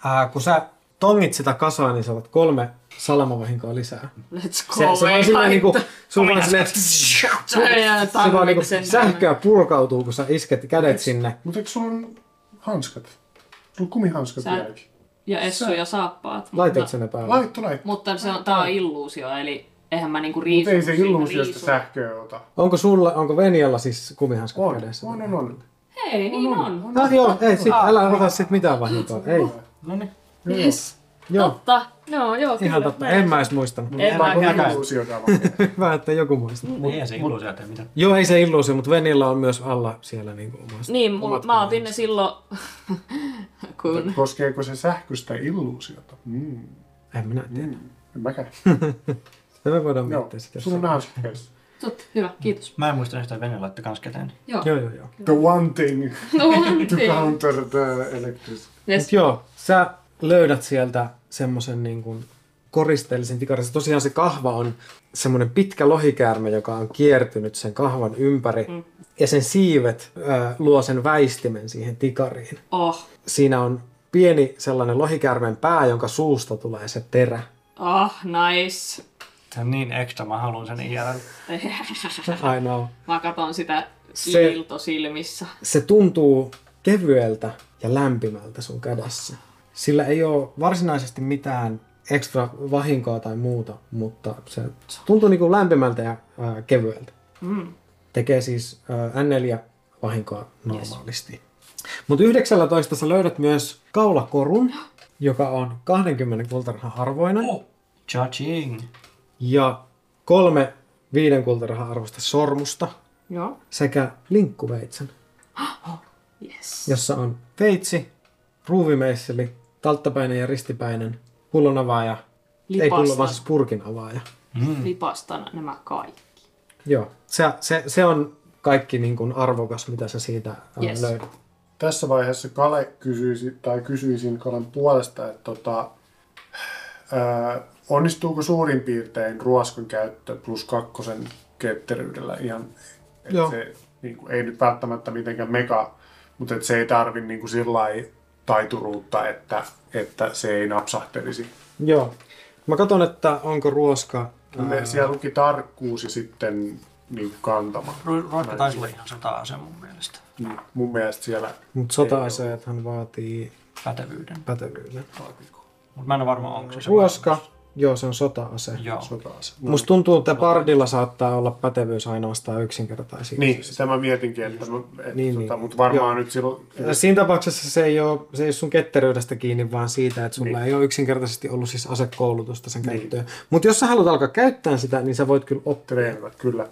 Ää, kun sä tongit sitä kasaa, niin saat kolme salamavahinkoa lisää. Let's go. Se, se vaan silleen niinku, sun vaan silleen, se vaan niinku sähköä purkautuu, kun sä isket kädet sinne. Mutta eikö sulla on hanskat? Sulla on kumihanskat Sä- vieläkin. Ja Essu ja saappaat. Laitoitko sä ne päälle? Laitto, laitto. Mutta se on, tää on illuusio, eli eihän mä niinku Mutta riisu. ei se illuusiosta sähköä ota. Onko sulla, onko Venjalla siis kumihanskat On, kädessä? on, on, on. Hei, niin on. No joo, ei sit, älä ota sit mitään vahinkoa. Ei, No niin. Yes. joo, Totta. No joo, kyllä. ihan totta. En mä edes muistanut. En Mä mäkään. Hyvä, että joku muistaa. Niin, ei se illuusio tee mitään. Joo, ei se illuusio, mutta Venjalla on myös alla siellä niinku omasta. Niin, mul, mä otin ne silloin, kun... Koskeeko se sähköistä illuusiota? Mm. En minä tiedä. Mm. En mäkään. Sitä me voidaan Joo, miettiä sitten. sulla on. Totta, hyvä, kiitos. Mä en muista yhtään Venäjä laittoi kans käteen. Joo. Joo, joo, joo. The one thing No, one to thing. counter the electricity. Yes. Mut joo, sä löydät sieltä semmoisen niin kuin koristeellisen tikarin. Tosiaan se kahva on semmoinen pitkä lohikäärme, joka on kiertynyt sen kahvan ympäri. Mm. Ja sen siivet äh, luo sen väistimen siihen tikariin. Oh, Siinä on pieni sellainen lohikäärmen pää, jonka suusta tulee se terä. oh, nice. Se on niin ekstra, mä haluan sen IRL. I know. Mä katon sitä Se- ilto silmissä. Se tuntuu kevyeltä ja lämpimältä sun kädessä. Sillä ei ole varsinaisesti mitään ekstra vahinkoa tai muuta, mutta se tuntuu niin kuin lämpimältä ja ää, kevyeltä. Mm. Tekee siis ää, N4 vahinkoa normaalisti. Mutta 19 sä löydät myös kaulakorun, joka on 20 kultarahan arvoinen. Oh. Cha-ching. Ja kolme viiden kultarahan arvosta sormusta Joo. sekä linkkuveitsen. Yes. jossa on veitsi, ruuvimeisseli, talttapäinen ja ristipäinen, pullon avaaja, ei pullon, vaan Lipastan, siis purkin avaaja. Mm. lipastan nämä kaikki. Joo, se, se, se on kaikki niin kuin arvokas, mitä sä siitä Yes. yes. löydät. Tässä vaiheessa Kale kysyisi, tai kysyisin Kalen puolesta, että tota, ää, onnistuuko suurin piirtein ruoskon käyttö plus kakkosen ketteryydellä ihan, että Joo. se niin kuin, ei nyt välttämättä mitenkään mega, mutta että se ei tarvi niin kuin sillä lailla taituruutta, että, että se ei napsahtelisi. Joo. Mä katson, että onko ruoska... Ne, ää, siellä luki tarkkuus ja sitten niin kantama. Ru- Ruoka taisi olla ihan sota-ase mun mielestä. Niin, mun mielestä siellä Mutta sota-aseethan vaatii Pätevyyden. pätevyyden. Mutta mä en ole varma, onko se se Ruoska, joo se on sota-ase. Joo. sota-ase. Musta tuntuu, että Bardilla saattaa olla pätevyys ainoastaan yksinkertaisia. Niin, sitä mä mietinkin, että, että Niin, niin, niin. tota, mutta varmaan Joo. nyt silloin... Siinä tapauksessa se ei, ole, se ei ole sun ketteryydestä kiinni, vaan siitä, että sulla Niin. ei ole yksinkertaisesti ollut siis asekoulutusta sen Niin. käyttöön. Mutta jos sä haluat alkaa käyttää sitä, niin sä voit kyllä oppia. treenaat, kyllä.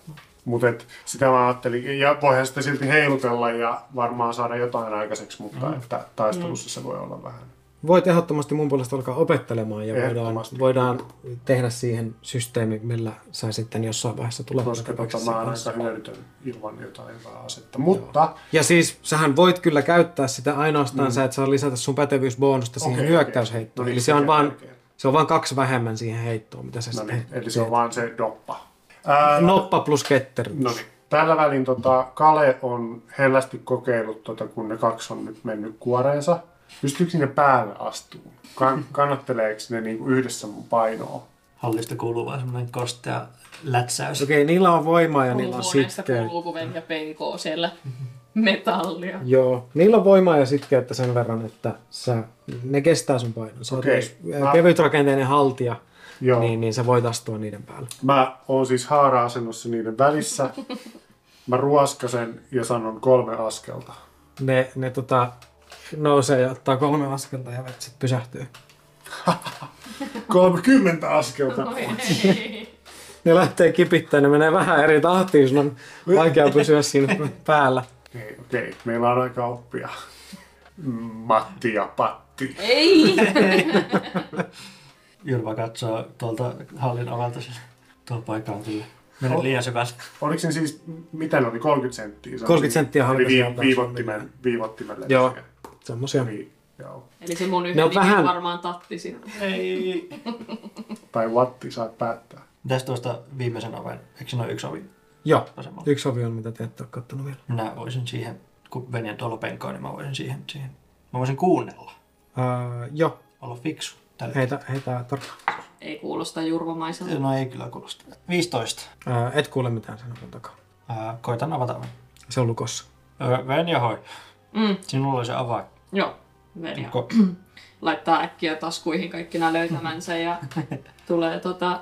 Mutta sitä mä ajattelin, ja voihan sitä silti heilutella ja varmaan saada jotain aikaiseksi, mutta mm. että taistelussa se voi olla vähän. Voit ehdottomasti mun puolesta alkaa opettelemaan ja voidaan, voidaan tehdä siihen systeemi, millä sä sitten jossain vaiheessa Koska tulevaisuudessa tota, mä oon aika hyödytön ilman jotain hyvää asetta. Mutta Ja siis sähän voit kyllä käyttää sitä ainoastaan, mm. sä et saa lisätä sun pätevyysbonusta siihen Okei, hyökkäysheittoon. No niin, Eli se on, vaan, se on vaan kaksi vähemmän siihen heittoon, mitä sä no sitten niin, eli se on vaan se doppa. Ää, Noppa plus ketteryys. No niin. Tällä välin tota, Kale on hellästi kokeillut, tota, kun ne kaksi on nyt mennyt kuoreensa. Pystyykö ne päälle astumaan? Kan, kannatteleeko ne niinku yhdessä mun painoa? Hallista kuuluu vaan semmoinen kostea lätsäys. Okei, niillä on voimaa ja niillä on sitkeä. kuuluu, Venja penkoo siellä metallia. Joo, niillä on voimaa ja sitkeyttä sen verran, että sä, ne kestää sun painon. Sä Okei. myös Mä- kevytrakenteinen haltija, Joo. niin, niin sä voit astua niiden päälle. Mä oon siis haara-asennossa niiden välissä. Mä ruoskasen ja sanon kolme askelta. Ne, ne tota, nousee ja ottaa kolme askelta ja sit pysähtyy. 30 askelta. Ne lähtee kipittämään, ne menee vähän eri tahtiin, sun on vaikea pysyä siinä päällä. Okei, okei. Meillä on aika oppia. Matti ja Patti. Ei! Jyrvä katsoo tuolta hallin ovelta sille. Tuo paikka on kyllä. Mene Oh. liian syvälle. Oliko se siis, mitä ne oli, 30 senttiä? Se on 30 siis- senttiä eli vii, alta viivottimen, viivottimelle. Joo. Semmosia. Niin, joo. Eli se mun yhden vähän- varmaan tatti sitten. Ei. Tai watti saat päättää. Mitäs tuosta viimeisen oven? Eikö siinä ole yksi ovi Joo, vasemmalla? yksi ovi on, mitä te ette ole kattonut vielä. Minä voisin siihen, kun Venjan tuolla penkoon, niin mä voisin siihen, siihen. Mä voisin kuunnella. Uh, joo, Olla fiksu. Tällä. heitä, heitä tarkkaan. Ei kuulosta jurvamaiselta. No ei kyllä kuulosta. 15. Uh, et kuule mitään sen oven takaa. Ää, koitan avata oven. Se on lukossa. Öö, Venja hoi. Mm, Sinulla oli se avain. Joo. Venja Ko- laittaa äkkiä taskuihin kaikki nämä löytämänsä ja tulee tota,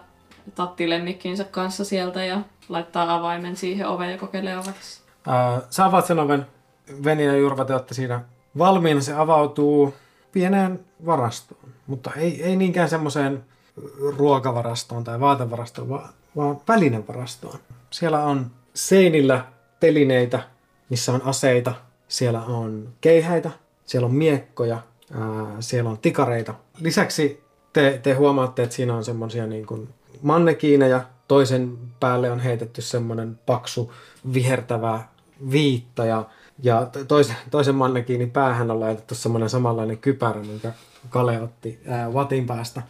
tattilemmikkinsä kanssa sieltä ja laittaa avaimen siihen oveen ja kokeilee avaksi. Uh, sä avaat sen oven. Veni ja Jurva, te olette siinä valmiina. Se avautuu pieneen varastoon, mutta ei, ei niinkään semmoiseen ruokavarastoon tai vaatevarastoon, vaan, vaan välinevarastoon. Siellä on seinillä telineitä, missä on aseita. Siellä on keihäitä, siellä on miekkoja, ää, siellä on tikareita. Lisäksi te, te huomaatte, että siinä on semmoisia niin mannekiineja. Toisen päälle on heitetty semmoinen paksu vihertävä viitta ja, ja to- toisen, toisen mannekiinin päähän on laitettu semmoinen samanlainen kypärä, minkä Kale otti ää, vatin päästä.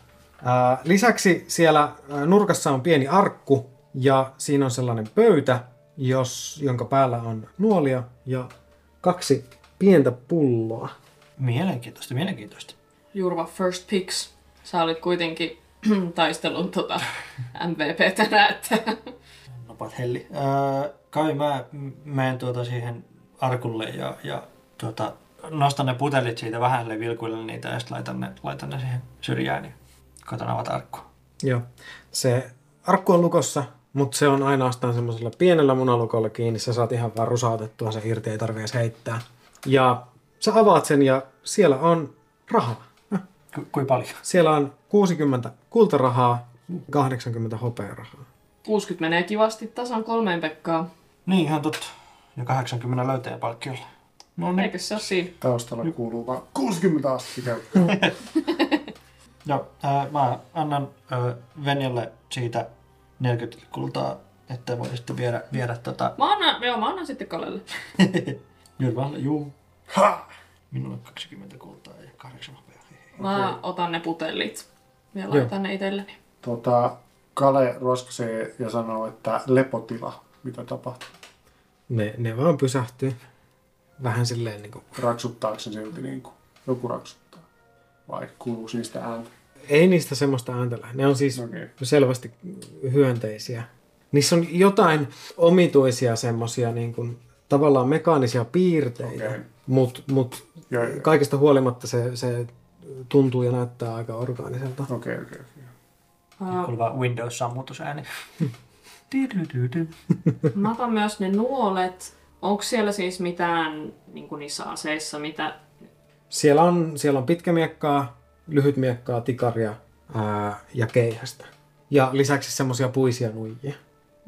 Ää, lisäksi siellä nurkassa on pieni arkku ja siinä on sellainen pöytä, jos, jonka päällä on nuolia ja kaksi pientä pulloa. Mielenkiintoista, mielenkiintoista. Jurva First Picks. Sä olit kuitenkin taistelun tota, MVP tänään, että Nopat helli. Öö, kai mä menen tuota siihen arkulle ja, ja tuota, nostan ne putelit siitä vähän sille vilkuille niitä ja sitten laitan ne, laitan ne siihen syrjään ja koitan avata arkkua. Joo. Se arkku on lukossa, mutta se on ainoastaan semmoisella pienellä munalukolla kiinni. Sä saat ihan vaan rusautettua se irti, ei tarvitse heittää. Ja sä avaat sen ja siellä on rahaa. Ku, kui paljon? Siellä on 60 kultarahaa, 80 hopearahaa. 60 menee kivasti tasan kolmeen Pekkaan. Niin, ihan totta. Ja 80 löytäjä palkkiolla. No niin. Eikö se ole siinä? Taustalla kuuluu vaan 60 asti. Joo, ää, mä annan ää, Venjalle siitä 40 kultaa, että voi sitten viedä, viedä tota Mä annan, joo, mä annan sitten Kalelle. Jyrvälle, juu. Ha! Minulle 20 kultaa ja 8 hopeaa. Mä otan ne putellit ja laitan ne itselleni. Tota, Kale roskasee ja sanoo, että lepotila, mitä tapahtuu. Ne, ne vaan pysähtyy. Vähän silleen niin kuin, Raksuttaako se silti niin kuin joku raksuttaa? Vai kuuluuko niistä ääntä? ei niistä semmoista ääntä lähde. Ne on siis Okei. selvästi hyönteisiä. Niissä on jotain omituisia semmoisia niin kuin, tavallaan mekaanisia piirteitä, Okei. Mutta mut kaikesta huolimatta se, se tuntuu ja näyttää aika orgaaniselta. Okei, okei, okei. Ää, Kuuluu Windows-sammutusääni. Mä otan myös ne nuolet. Onko siellä siis mitään niin kuin niissä aseissa, mitä... Siellä on, siellä on pitkä miekkaa, lyhyt miekkaa, tikaria ää, ja keihästä. Ja lisäksi semmoisia puisia nuijia.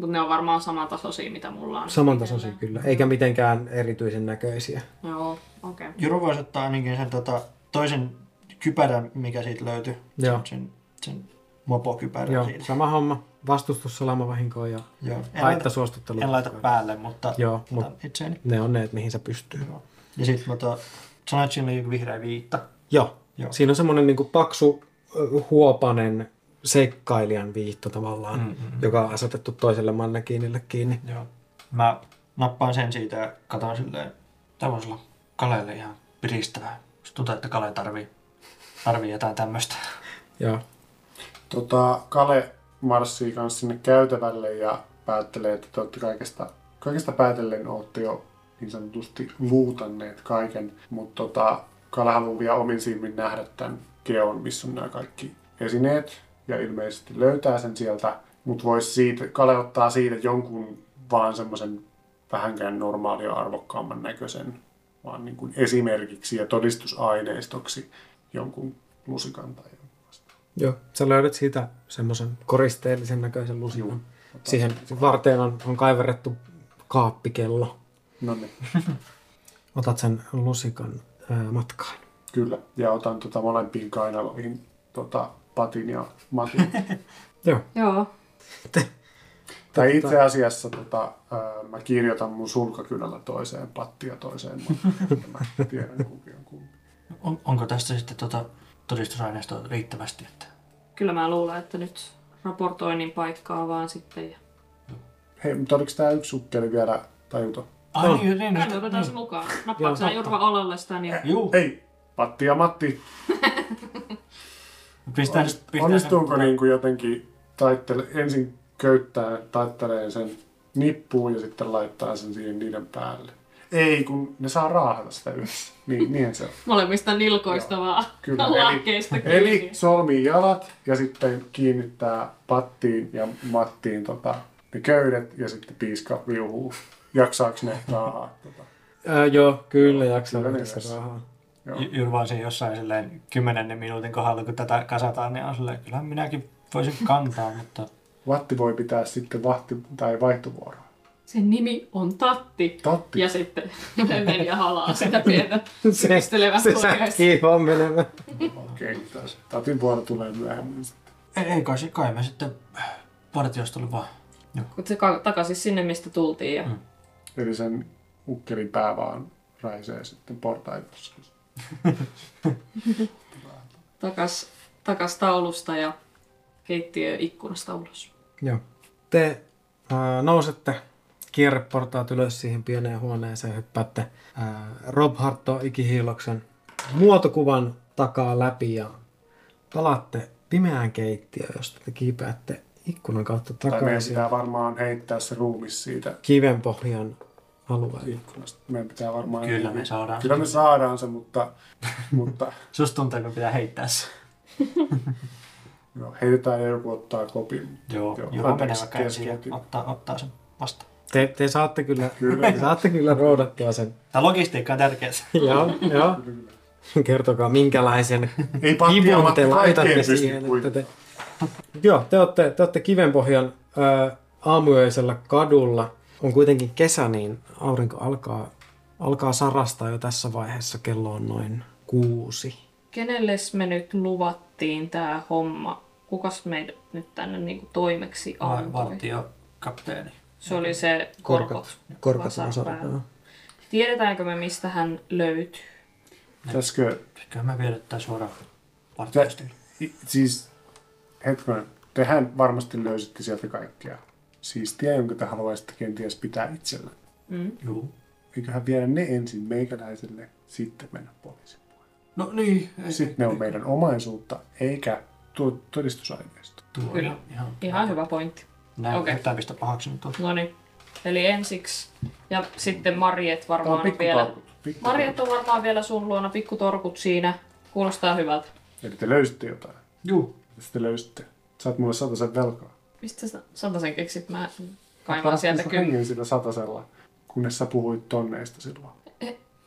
Mutta ne on varmaan samantasoisia, mitä mulla on. Samantasoisia kyllä, eikä mitenkään erityisen näköisiä. Joo, okei. Okay. Juro voisi ottaa ainakin sen tota, toisen kypärän, mikä siitä löytyi. Joo. Sen, sen mopokypärän Joo, siitä. sama homma. Vastustus salamavahinkoon ja Joo. Haittasuostuttelu. en laita päälle, mutta Joo, mut itseäni. ne on ne, että mihin se pystyy. Joo. Ja sitten mä to, sanoin, että siinä oli vihreä viitta. Joo. Joo. Siinä on semmoinen niin paksu, huopanen seikkailijan viitto tavallaan, Mm, mm, mm. joka on asetettu toiselle mannekiinille kiinni. Joo. Mä nappaan sen siitä ja katon silleen, tämä voisi olla Kalelle ihan piristävää. Tuntuu, että Kale tarvii, tarvii jotain tämmöistä. Joo. Tota, Kale marssii kanssa sinne käytävälle ja päättelee, että te olette kaikesta, kaikesta päätellen olette jo niin sanotusti luutanneet kaiken. Mutta tota, Kale haluaa vielä omin silmin nähdä tämän keon, missä on nämä kaikki esineet ja ilmeisesti löytää sen sieltä. Mutta voisi siitä, Kale ottaa siitä jonkun vaan semmoisen vähänkään normaalia arvokkaamman näköisen, vaan niin kuin esimerkiksi ja todistusaineistoksi jonkun lusikan tai. Joo. Sä löydät siitä semmoisen koristeellisen näköisen lusikan. Juu. Siihen varteen on, on kaiverrettu kaappikello. No niin, Otat sen lusikan ää, matkaan. kyllä. Ja otan tota molempiin kainaloihin tota Patin ja Matin. Joo. Joo. tai itse asiassa tota, ää, mä kirjoitan mun sulkakynällä toiseen Patti ja toiseen Matin. mä tiedän kumpi on kumpi. On, onko tästä sitten tota todistusaineistoa riittävästi? Että... Kyllä mä luulen, että nyt raportoinnin paikkaa vaan sitten. Ja... Hei, mutta oliko tää yksi sukkeli vielä tajuto? Ai No. niin, niin, Mä otetaan se niin. mukaan. Nappaatko sä. Jurva alalle sitä, niin Juu, Hei, Patti ja Matti, pistää. Pistää onnistuuko sen- niin kuin jotenkin taittele, ensin köyttää, taittelee sen nippuun ja sitten laittaa sen siihen niiden päälle? Ei, kun ne saa raahata sitä yhdessä. Niin, niin se on. molemmista nilkoista vaan Kyllä, eli- Eli solmii jalat ja sitten kiinnittää pattiin ja mattiin tota, ne köydet ja sitten piiska viuhuu. Jaksaako ne raahaa? Tota? Ää, joo, kyllä jaksaa Kyllä rahaa. Joo. J- Jurva on siinä jossain silleen kymmenennen minuutin kohdalla, kun tätä kasataan, niin on silleen, kyllähän minäkin voisin kantaa, mutta Vatti voi pitää sitten vahti- tai vaihtovuoroa. Sen nimi on Tatti. Tatti. Ja sitten meni ja halaa sitä pientä Se, se säkkii vaan menemään. Okei, okay, Tatin vuoro tulee myöhemmin. sitten. ei, ei kai, se- kai me sitten partiostolle vaan. Kun se ka- takaisin sinne, mistä tultiin. Ja... Mm. Eli sen ukkelin pää vaan raisee sitten portaitossa. Takas, takas taulusta ja keittiö ikkunasta ulos. Joo. Te ää, nousette kierreportaat ylös siihen pieneen huoneeseen, hyppäätte ää, Rob Harto ikihiiloksen muotokuvan takaa läpi ja palaatte pimeään keittiöön, josta te kiipeätte ikkunan kautta Tai meidän takaisin pitää varmaan heittää se ruumis siitä kivenpohjan alueelle. ikkunasta. Meidän pitää varmaan... Kyllä me saadaan Kyllä me se. saadaan se, mutta, mutta Susta tuntuu, että pitää heittää se. joo, heitetään ja joku ottaa kopin. Joo, Joo, Jurva menee vaikka ensin ottaa, ottaa sen vastaan. Te, te saatte kyllä, Kyllä. te saatte kyllä roudattua sen. Tämä logistiikka on tärkeää. joo, joo. Kertokaa minkälaisen Ei kivun te laitatte siihen. Että te... Joo, te olette, te olette Kivenpohjan ää, aamuyöisellä kadulla. On kuitenkin kesä, niin aurinko alkaa, alkaa sarastaa jo tässä vaiheessa. Kello on noin kuusi. Kenelles me nyt luvattiin tää homma? Kukas meidät nyt tänne niinku toimeksi antoi? Vartio, kapteeni. Se oli se korkot. vasarpää. joo. Tiedetäänkö me, mistä hän löytyy? Pitäisikö, Eiköhän me viedä tää suoraan i- siis hetkonen, tehän varmasti löysitte sieltä kaikkea siistiä, jonka te haluaisitte kenties pitää itsellä. Mm. Joo. Eiköhän viedä ne ensin meikäläiselle, sitten mennä poliisiin. No niin. ei- Sitten ne on meidän omaisuutta, eikä tuo todistusaineisto. Tuo Kyllä. Ihan, Ihan hyvä pointti. Näin Okei. okay. yhtään pistä pahaksi nyt on. No niin. Eli ensiksi. Ja sitten Marjet Tämä on varmaan on vielä. pikkutorkut. Marjet on varmaan vielä sun luona pikkutorkut siinä. Kuulostaa hyvältä. Eli te löysitte jotain. Juu. Sitten te löysitte. Saat mulle sen velkaa. Mistä sä sen keksit? Mä kaivan sieltä kyllä. hengen sillä satasella, kunnes sä puhuit tonneista silloin.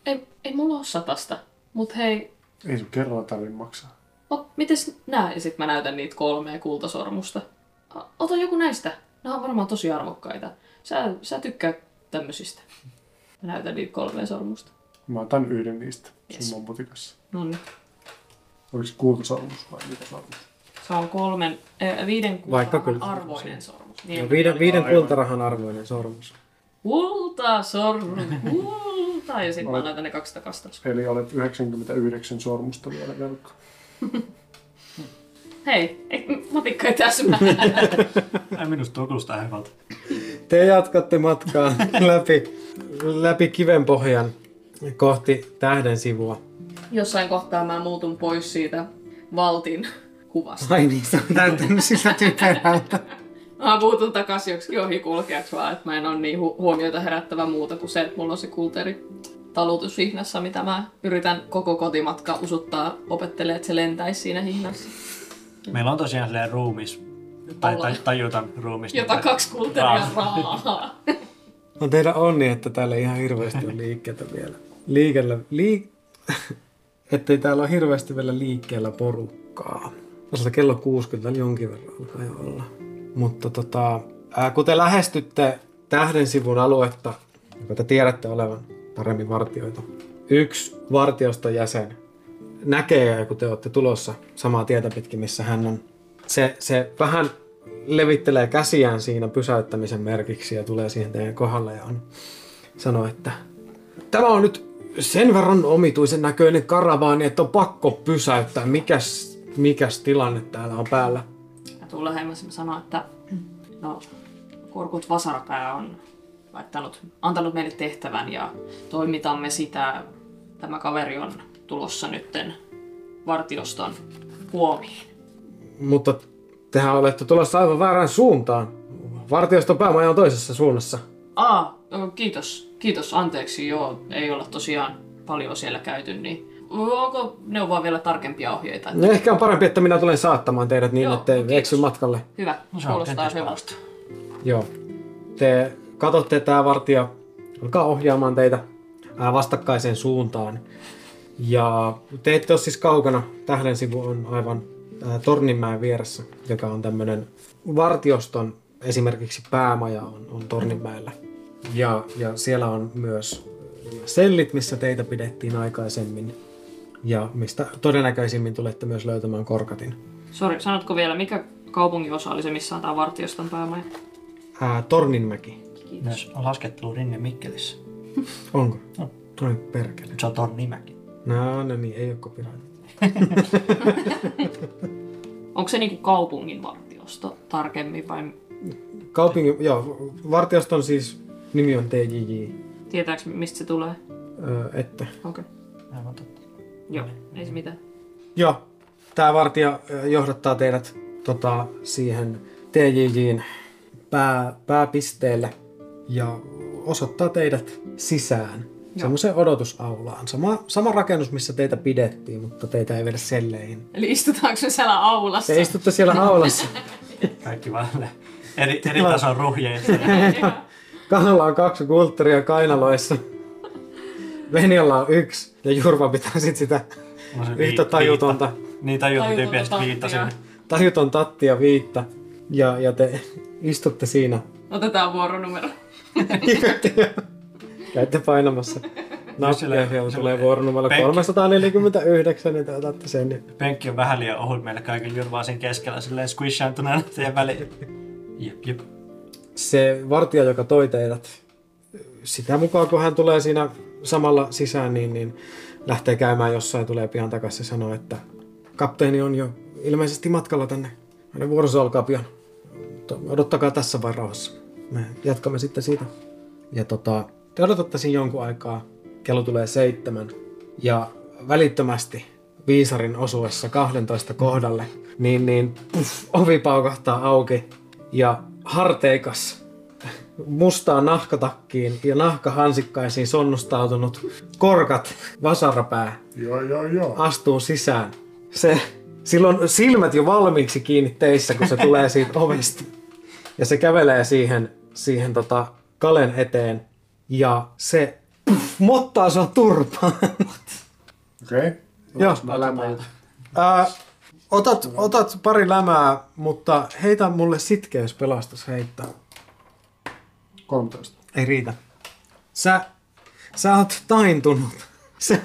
Ei, ei mulla oo satasta. Mut hei, Ei sun kerralla tarvitse maksaa. ot, mites nää? Ja sit mä näytän niitä kolmea kultasormusta. O- Ota joku näistä. Nämä on varmaan tosi arvokkaita. Sä, sä tykkää tämmöisistä. Mä näytän niitä kolmea sormusta. Mä otan yhden niistä Yes. sun butikassa. No niin. Oliko kultasormus vai mitä sormus? Se on kolmen, äh, viiden Vaikka kultarahan kyllä. arvoinen sormus. Niin, viiden, viiden Aivan. kultarahan arvoinen sormus. Kulta, sormus, kulta. Ja sitten mä Olet- laitan ne kaksi takasta. Eli olet 99 sormusta vielä velkaa. Hei, ei, matikka ei täsmää. Minusta tuo kuulostaa hyvältä. Te jatkatte matkaa läpi, läpi kivenpohjan kohti tähden sivua. Jossain kohtaa mä muutun pois siitä valtin kuvasta. Ai niin, se on täyttänyt sillä typerältä. Mä muutun takaisin joksikin ohikulkijaksi vaan, että mä en ole niin hu- huomiota herättävä muuta kuin se, että mulla on se kulteri talutushihnassa, mitä mä yritän koko kotimatka usuttaa opettelee, että se lentäisi siinä hihnassa. Meillä on tosiaan silleen ruumis, tai, tai Olla. tajutan ruumis. Jota niin- kaksi kulteria raahaa. On teidän onni, että täällä ei ihan hirveästi ole liikkeitä vielä. Liikellä, liik... Ettei täällä ole hirveästi vielä liikkeellä porukkaa. Tosiaan kello 60 täällä jonkin verran alkaa jo olla. Mutta tota, ää, kun te lähestytte tähden sivun aluetta, joka te tiedätte olevan paremmin vartioitu, yksi vartioston jäsen näkee, kun te olette tulossa samaa tietä pitkin, missä hän on. Se, se vähän levittelee käsiään siinä pysäyttämisen merkiksi ja tulee siihen teidän kohdalle ja on, sanoo, että tämä on nyt sen verran omituisen näköinen karavaani, että on pakko pysäyttää. Mikäs, mikäs tilanne täällä on päällä? Ja tuu lähemmäs ja sanoo, että no, Korkut Vasarapää on laittanut, antanut meille tehtävän ja toimitamme sitä. Tämä kaveri on tulossa nytten vartioston huomiin. Mutta tehän olette tulossa aivan väärään suuntaan. Vartioston päämaja on toisessa suunnassa. Aa, ö, kiitos. Kiitos, anteeksi. Joo, ei olla tosiaan paljon siellä käyty, niin onko neuvoa vielä tarkempia ohjeita? No ehkä on parempi, että minä tulen saattamaan teidät niin, Joo, ettei kiitos. eksy matkalle. Hyvä, No kuulostaa hyvältä. Joo. Te katsotte, että tämä vartija alkaa ohjaamaan teitä vastakkaiseen suuntaan. Ja te ette ole siis kaukana. Tähden sivu on aivan ää, Torninmäen vieressä, joka on tämmöinen vartioston esimerkiksi päämaja on, on Torninmäellä. Ja, ja siellä on myös sellit, missä teitä pidettiin aikaisemmin. Ja mistä todennäköisimmin tulette myös löytämään korkatin. Sori, sanotko vielä, mikä kaupungin osa oli se, missä on tämä vartioston päämaja? Ää, Torninmäki. Kiitos. Myös on laskettelu Rinne Mikkelissä. Onko? On. Toi perkele. Se on Tornimäki. No, no niin, ei ole copyright. Onko se niinku kaupungin vartiosto tarkemmin vai Kaupungin, joo, vartioston siis nimi on TJJ. tietääkö mistä se tulee? Öö, että. Okei. Okay. Joo, ei se mitään. Joo, tämä vartija johdattaa teidät tota, siihen TJJin pää, pääpisteelle ja osoittaa teidät sisään. Semmoiseen odotusaulaan. Sama, sama rakennus, missä teitä pidettiin, mutta teitä ei viedä selleihin. Eli istutaanko me siellä aulassa? Te istutte siellä aulassa. Kaikki vaan ne eri, eri tason ruhjeet. Kannalla on kaksi kulttuuria kainaloissa. Venjalla on yksi. Ja Jurva pitää sit sitä No yhtä vi- tajutonta, Niin tajuton Tajutonta tyyppiä sitten tattia. viittasin. tajuton tattia viitta. Ja, ja te istutte siinä. Otetaan vuoronumero. Käytte painamassa nappia, sillä- tulee vuoronumero penkki. 349, niin te otatte sen. Niin Penkki on vähän liian ohut meille kaiken jurvaa sen keskellä silleen squishantuneena siihen väliin. Jep, jep. se vartija, joka toi teidät, sitä mukaan kun hän tulee siinä samalla sisään, niin, niin lähtee käymään jossain tulee pian takaisin ja sanoo, että kapteeni on jo ilmeisesti matkalla tänne. Hänen vuorossa alkaa pian. Odottakaa tässä vain rauhassa. Me jatkamme sitten siitä. Ja tota, te odotatte siinä jonkun aikaa. Kello tulee seitsemän. Ja välittömästi viisarin osuessa 12 kohdalle, niin, niin puff, ovi paukahtaa auki ja harteikas mustaan nahkatakkiin ja nahkahansikkaisiin sonnustautunut korkat vasarapää Joo, joo, joo. astuu sisään. Se, silloin silmät jo valmiiksi kiinni teissä, kun se tulee siitä ovesta. Ja se kävelee siihen, siihen tota Kalen eteen ja se puff, mottaa sua turpaan. Okei. Okay. Joo. Ää, otat, otat pari lämää, mutta heitä mulle sitkeys pelastus heittää. 13. Ei riitä. Sä, sä oot taintunut. Sä,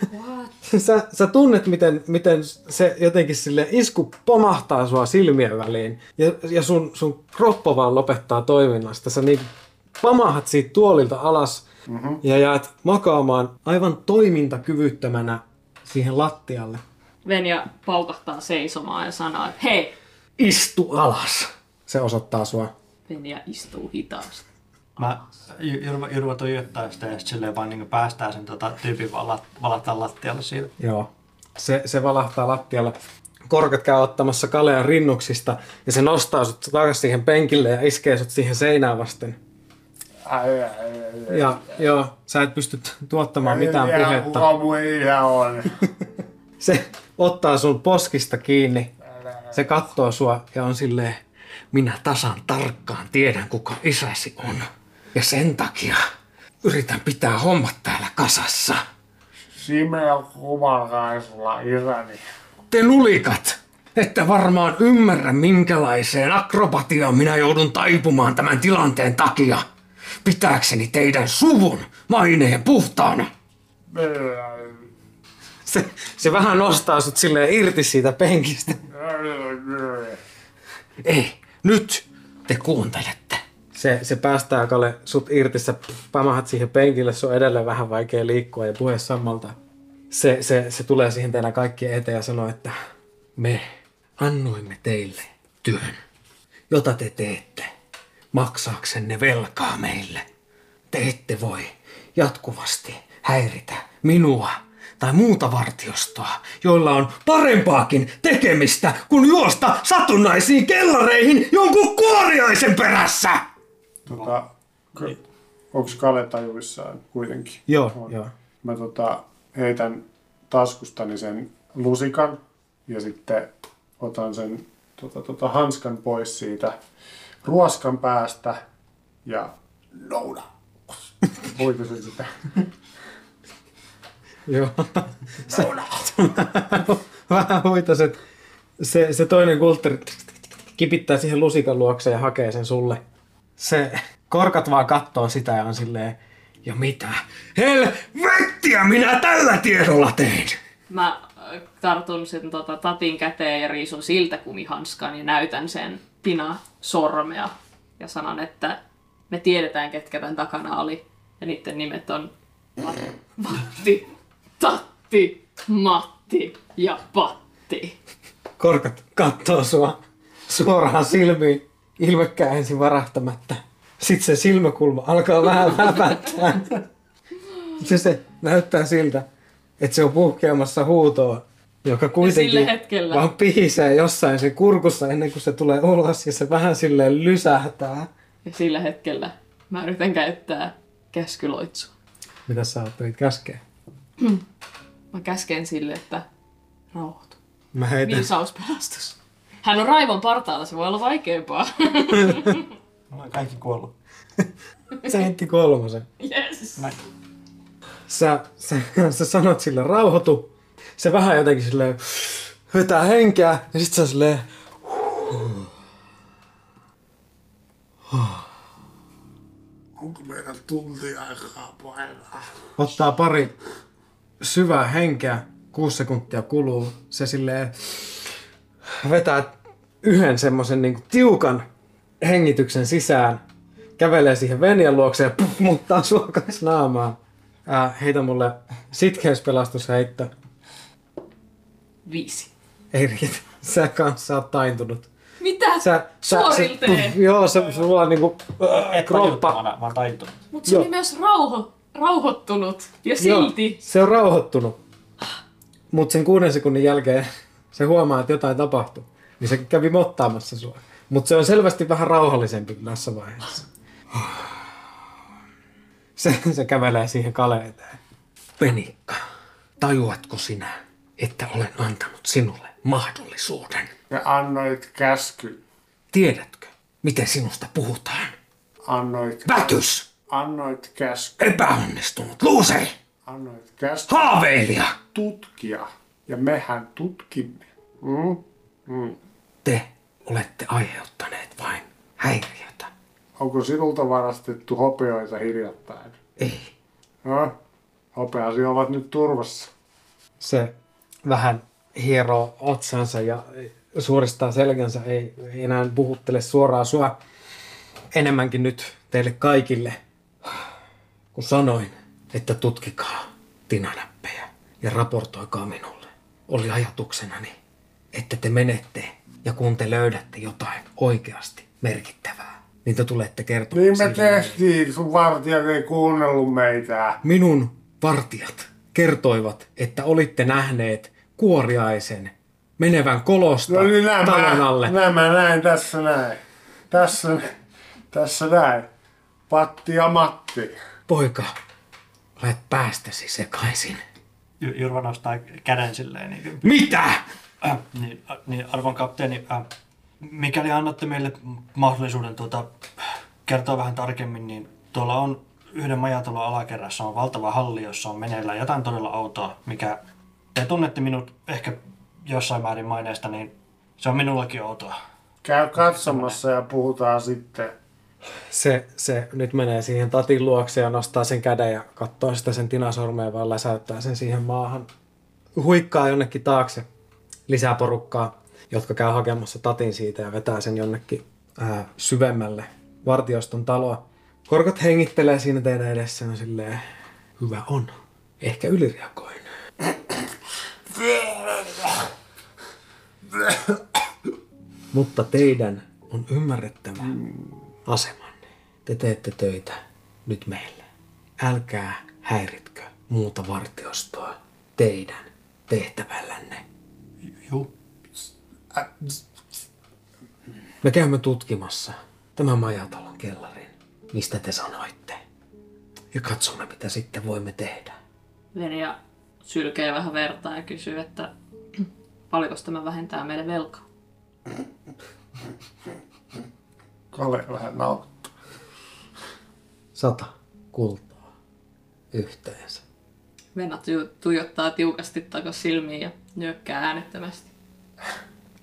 sä, sä tunnet, miten, miten se jotenkin sille isku pomahtaa sua silmien väliin. Ja, ja sun, sun kroppa vaan lopettaa toiminnasta. Sä niin pamahat siitä tuolilta alas mm-hmm. ja jäät makaamaan aivan toimintakyvyttömänä siihen lattialle. Venja paukahtaa seisomaan ja sanoo, että hei, Istu alas. Se osoittaa sua. Venja istuu hitaasti. Mä Jurva, Jurva tuijottaa sitä ja sitten silleen vaan niin päästään sen tota, tyypin vaan lat, valahtaa lattialle siitä. Joo. Se, se valahtaa lattialle. Korkat käy ottamassa Kalean rinnuksista ja se nostaa sut takaisin siihen penkille ja iskee sut siihen seinään vasten. Ai, ai, ai, Ja joo, sä et pysty tuottamaan mitään ai. puhetta. Kuka on? Se ottaa sun poskista kiinni. Se katsoo sua ja on silleen, minä tasan tarkkaan tiedän kuka isäsi on. Ja sen takia yritän pitää hommat täällä kasassa. Simea kumarkaisella isäni. Te lulikat! Ette varmaan ymmärrä, minkälaiseen akrobatiaan minä joudun taipumaan tämän tilanteen takia. Pitääkseni teidän suvun maineen puhtaana. Se, se vähän nostaa sut silleen irti siitä penkistä. Ei, nyt te kuuntelette. Se, se päästää Kalle sut irti, sä pamahat siihen penkille, se on edelleen vähän vaikea liikkua ja puhe sammalta. Se, se, se tulee siihen teidän kaikkien eteen ja sanoo, että me annoimme teille työn, jota te teette maksaaksenne velkaa meille. Te ette voi jatkuvasti häiritä minua tai muuta vartiostoa, joilla on parempaakin tekemistä kuin juosta satunnaisiin kellareihin jonkun kuoriaisen perässä. Tota, onko Kale tajuissaan kuitenkin? Joo, On. joo. Mä tota, heitän taskustani sen lusikan ja sitten otan sen tota, tota, hanskan pois siitä ruoskan päästä ja nouna. Voiko se sitä? Joo. Se, vähän huitaset. Se, se toinen kultteri kipittää siihen lusikan luokse ja hakee sen sulle. Se korkat vaan kattoo sitä ja on silleen, ja mitä? Helvettiä minä tällä tiedolla tein! Mä äh, tartun sen tota, tatin käteen ja riisun siltä kumihanskan ja näytän sen pina sormea ja sanon, että me tiedetään, ketkä tämän takana oli. Ja niiden nimet on Vatti, Tatti, Matti ja Patti. Korkat kattoo sua suoraan silmiin, ilmekkää ensin varahtamatta. Sitten se silmäkulma alkaa vähän väpättää. Se, se näyttää siltä, että se on puhkeamassa huutoa, joka kuitenkin vaan pihisee jossain sen kurkussa ennen kuin se tulee ulos ja se vähän silleen lysähtää. Ja sillä hetkellä mä yritän käyttää käskyloitsua. Mitä sä ajattelit käskeä? Mä käsken sille, että rauhoitu. Mä heitän, Viisauspelastus. Hän on raivon partaalla, se voi olla vaikeampaa. Ollaan kaikki kuollut. se heitti kolmosen. yes. Sä, sä, sä sanot sille rauhoitu. Se vähän jotenkin silleen vetää henkeä ja sit se on silleen Onko meidän tunti aikaa painaa? ottaa pari syvää henkeä, kuusi sekuntia kuluu, se silleen vetää yhden semmoisen niin tiukan hengityksen sisään, kävelee siihen Venjan luokse ja puff, muuttaa suokais naamaan. Ää, heitä mulle sitkeyspelastusheitto. Viisi. Ei riitä. Sä kanssa oot taintunut. Mitä? Sä, sä, Suorilteen. puff, joo, se, sulla on niinku äh, Et kroppa. tajuttomana, vaan taittunut. Mutta se Joo. oli myös rauho, rauhoittunut. Ja Joo, silti. se on rauhoittunut. Mutta sen kuuden sekunnin jälkeen se huomaa, että jotain tapahtuu. Niin se kävi mottaamassa sua. Mutta se on selvästi vähän rauhallisempi tässä vaiheessa. Se, se kävelee siihen Kale eteen. Penikka, tajuatko sinä, että olen antanut sinulle mahdollisuuden? Ja annoit käsky. Tiedätkö, miten sinusta puhutaan? Annoit, Vätys! annoit käsky. Epäonnistunut luuseri! Annoit käsky Haaveilija! tutkia. Ja mehän tutkimme. Mm? Mm. Te olette aiheuttaneet vain häiriötä. Onko sinulta varastettu hopeoita hiljattain? Ei. No, hopeasi ovat nyt turvassa. Se vähän hieroo otsansa ja suoristaa selkänsä, ei, ei enää puhuttele suoraan sua. Enemmänkin nyt teille kaikille, kun sanoin, että tutkikaa tinanäppejä ja raportoikaa minulle. Oli ajatuksenani, että te menette ja kun te löydätte jotain oikeasti merkittävää, niin te tulette kertomaan Niin me siitä. tehtiin, sun vartijat ei kuunnellut meitä. Minun vartijat kertoivat, että olitte nähneet kuoriaisen menevän kolosta No niin talon nämä, alle. nämä näin, tässä näin. Tässä, tässä näin. Patti ja Matti. Poika, olet päästäsi sekaisin. Ju- Jurva nostaa käden silleen. Niin, kuin- Mitä? Äh, niin, äh, niin arvon kapteeni, äh, mikäli annatte meille mahdollisuuden tuota, kertoa vähän tarkemmin, niin tuolla on yhden majatalon alakerrassa on valtava halli, jossa on meneillään jotain todella outoa, mikä te tunnette minut ehkä jossain määrin maineesta, niin se on minullakin outoa. Käy katsomassa ja puhutaan sitten. Se, se nyt menee siihen tatin luokse ja nostaa sen käden ja katsoo sitä sen tinasormea, vaan läsäyttää sen siihen maahan huikkaa jonnekin taakse lisää porukkaa, jotka käy hakemassa tatin siitä ja vetää sen jonnekin ää, syvemmälle vartioston taloa. Korkot hengittelee siinä teidän edessä ja silleen, hyvä on. Ehkä ylireagoin. Mutta teidän on ymmärrettävä asemanne. Te teette töitä nyt meille. Älkää häiritkö muuta vartiostoa teidän tehtävällänne. Juu. Me käymme tutkimassa tämän majatalon kellarin, mistä te sanoitte. Ja katsomme, mitä sitten voimme tehdä. Venja sylkee vähän vertaa ja kysyy, että paljonko tämä vähentää meidän velkaa. Kale vähän nauttaa. Sata kultaa yhteensä. Venna tu- tuijottaa tiukasti takaisin silmiin ja nyökkää äänettömästi.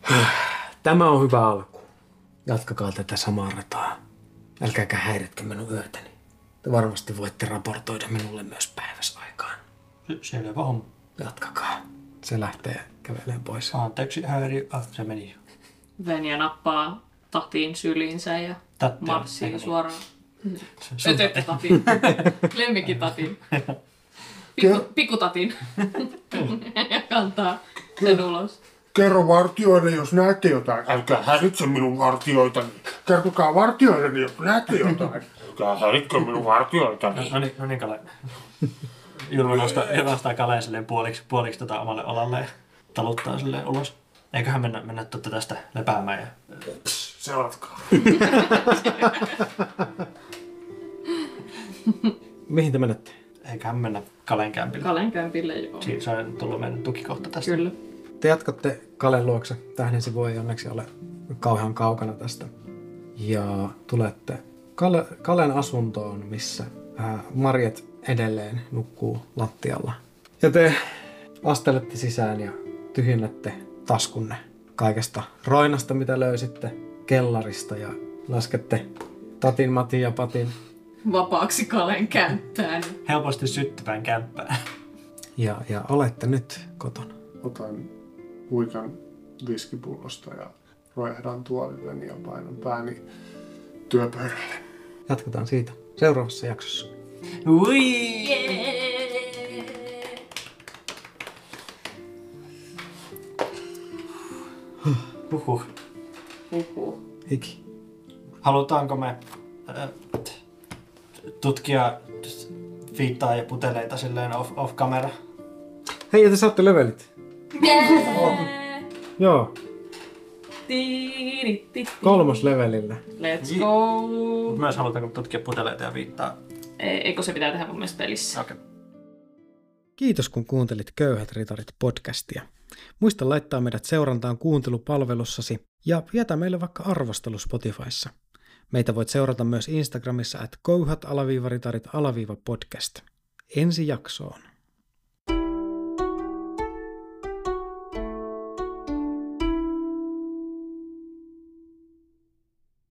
Tämä on hyvä alku. Jatkakaa tätä samaa rataa. Älkääkä häiritkö minun yötäni. Te varmasti voitte raportoida minulle myös päiväsaikaan. Se- Selvä homma. Jatkakaa. Se lähtee kävelemään pois. Anteeksi häiri. Ah, se meni. Venja nappaa tatin syliinsä ja Tatti on marssii meni. suoraan. sun Ötökkä tatin. Pikku, pikkutatin. ja kantaa sen ulos. Kerro vartioille, jos näette jotain. Älkää häiritse minun vartioitani. Kertokaa vartioille, jos näette jotain. Älkää häiritkö minun vartioitani. No niin, no niin Kale. Julma nostaa, nostaa Kaleen silleen puoliksi, puoliksi tota omalle olalle ja taluttaa silleen ulos. Eiköhän mennä, mennä totta tästä lepäämään ja Selatkaa. Mihin te menette? Eiköhän mennä Kalen kämpille. Kalen kämpille joo. Siinä se on tullut meidän tukikohta tästä. Kyllä. Te jatkatte Kalen luokse. Tähden se voi onneksi ole kauhean kaukana tästä. Ja tulette Kale, Kalen asuntoon, missä ää, Marjet edelleen nukkuu lattialla. Ja te astelette sisään ja tyhjennätte taskunne kaikesta roinasta, mitä löysitte kellarista ja laskette Tatin, Matin ja Patin Vapaaksi Kalen kämppään. Helposti syttyvään kämppään. ja, ja olette nyt kotona. Otan huikan viskipullosta ja roihdan tuolilleni ja painan pääni työpöydälle. Jatketaan siitä seuraavassa jaksossa. Ui! Huhhuh. Uhuh. Iki. Halutaanko me äh, tutkia viittaa ja puteleita silleen off, off camera? Hei, ja te saatte levelit. Joo, Tiiritti. kolmos levelillä. Let's go. Myös halutaanko tutkia puteleita ja viittaa? Ei- Eikö se pitää tehdä mun mielestä pelissä? Okei. Okay. Kiitos kun kuuntelit Köyhät ritarit podcastia. Muista laittaa meidät seurantaan kuuntelupalvelussasi ja jätä meille vaikka arvostelu Spotifyssa. Meitä voit seurata myös Instagramissa at köyhät-ritarit-podcast. Ensi jaksoon.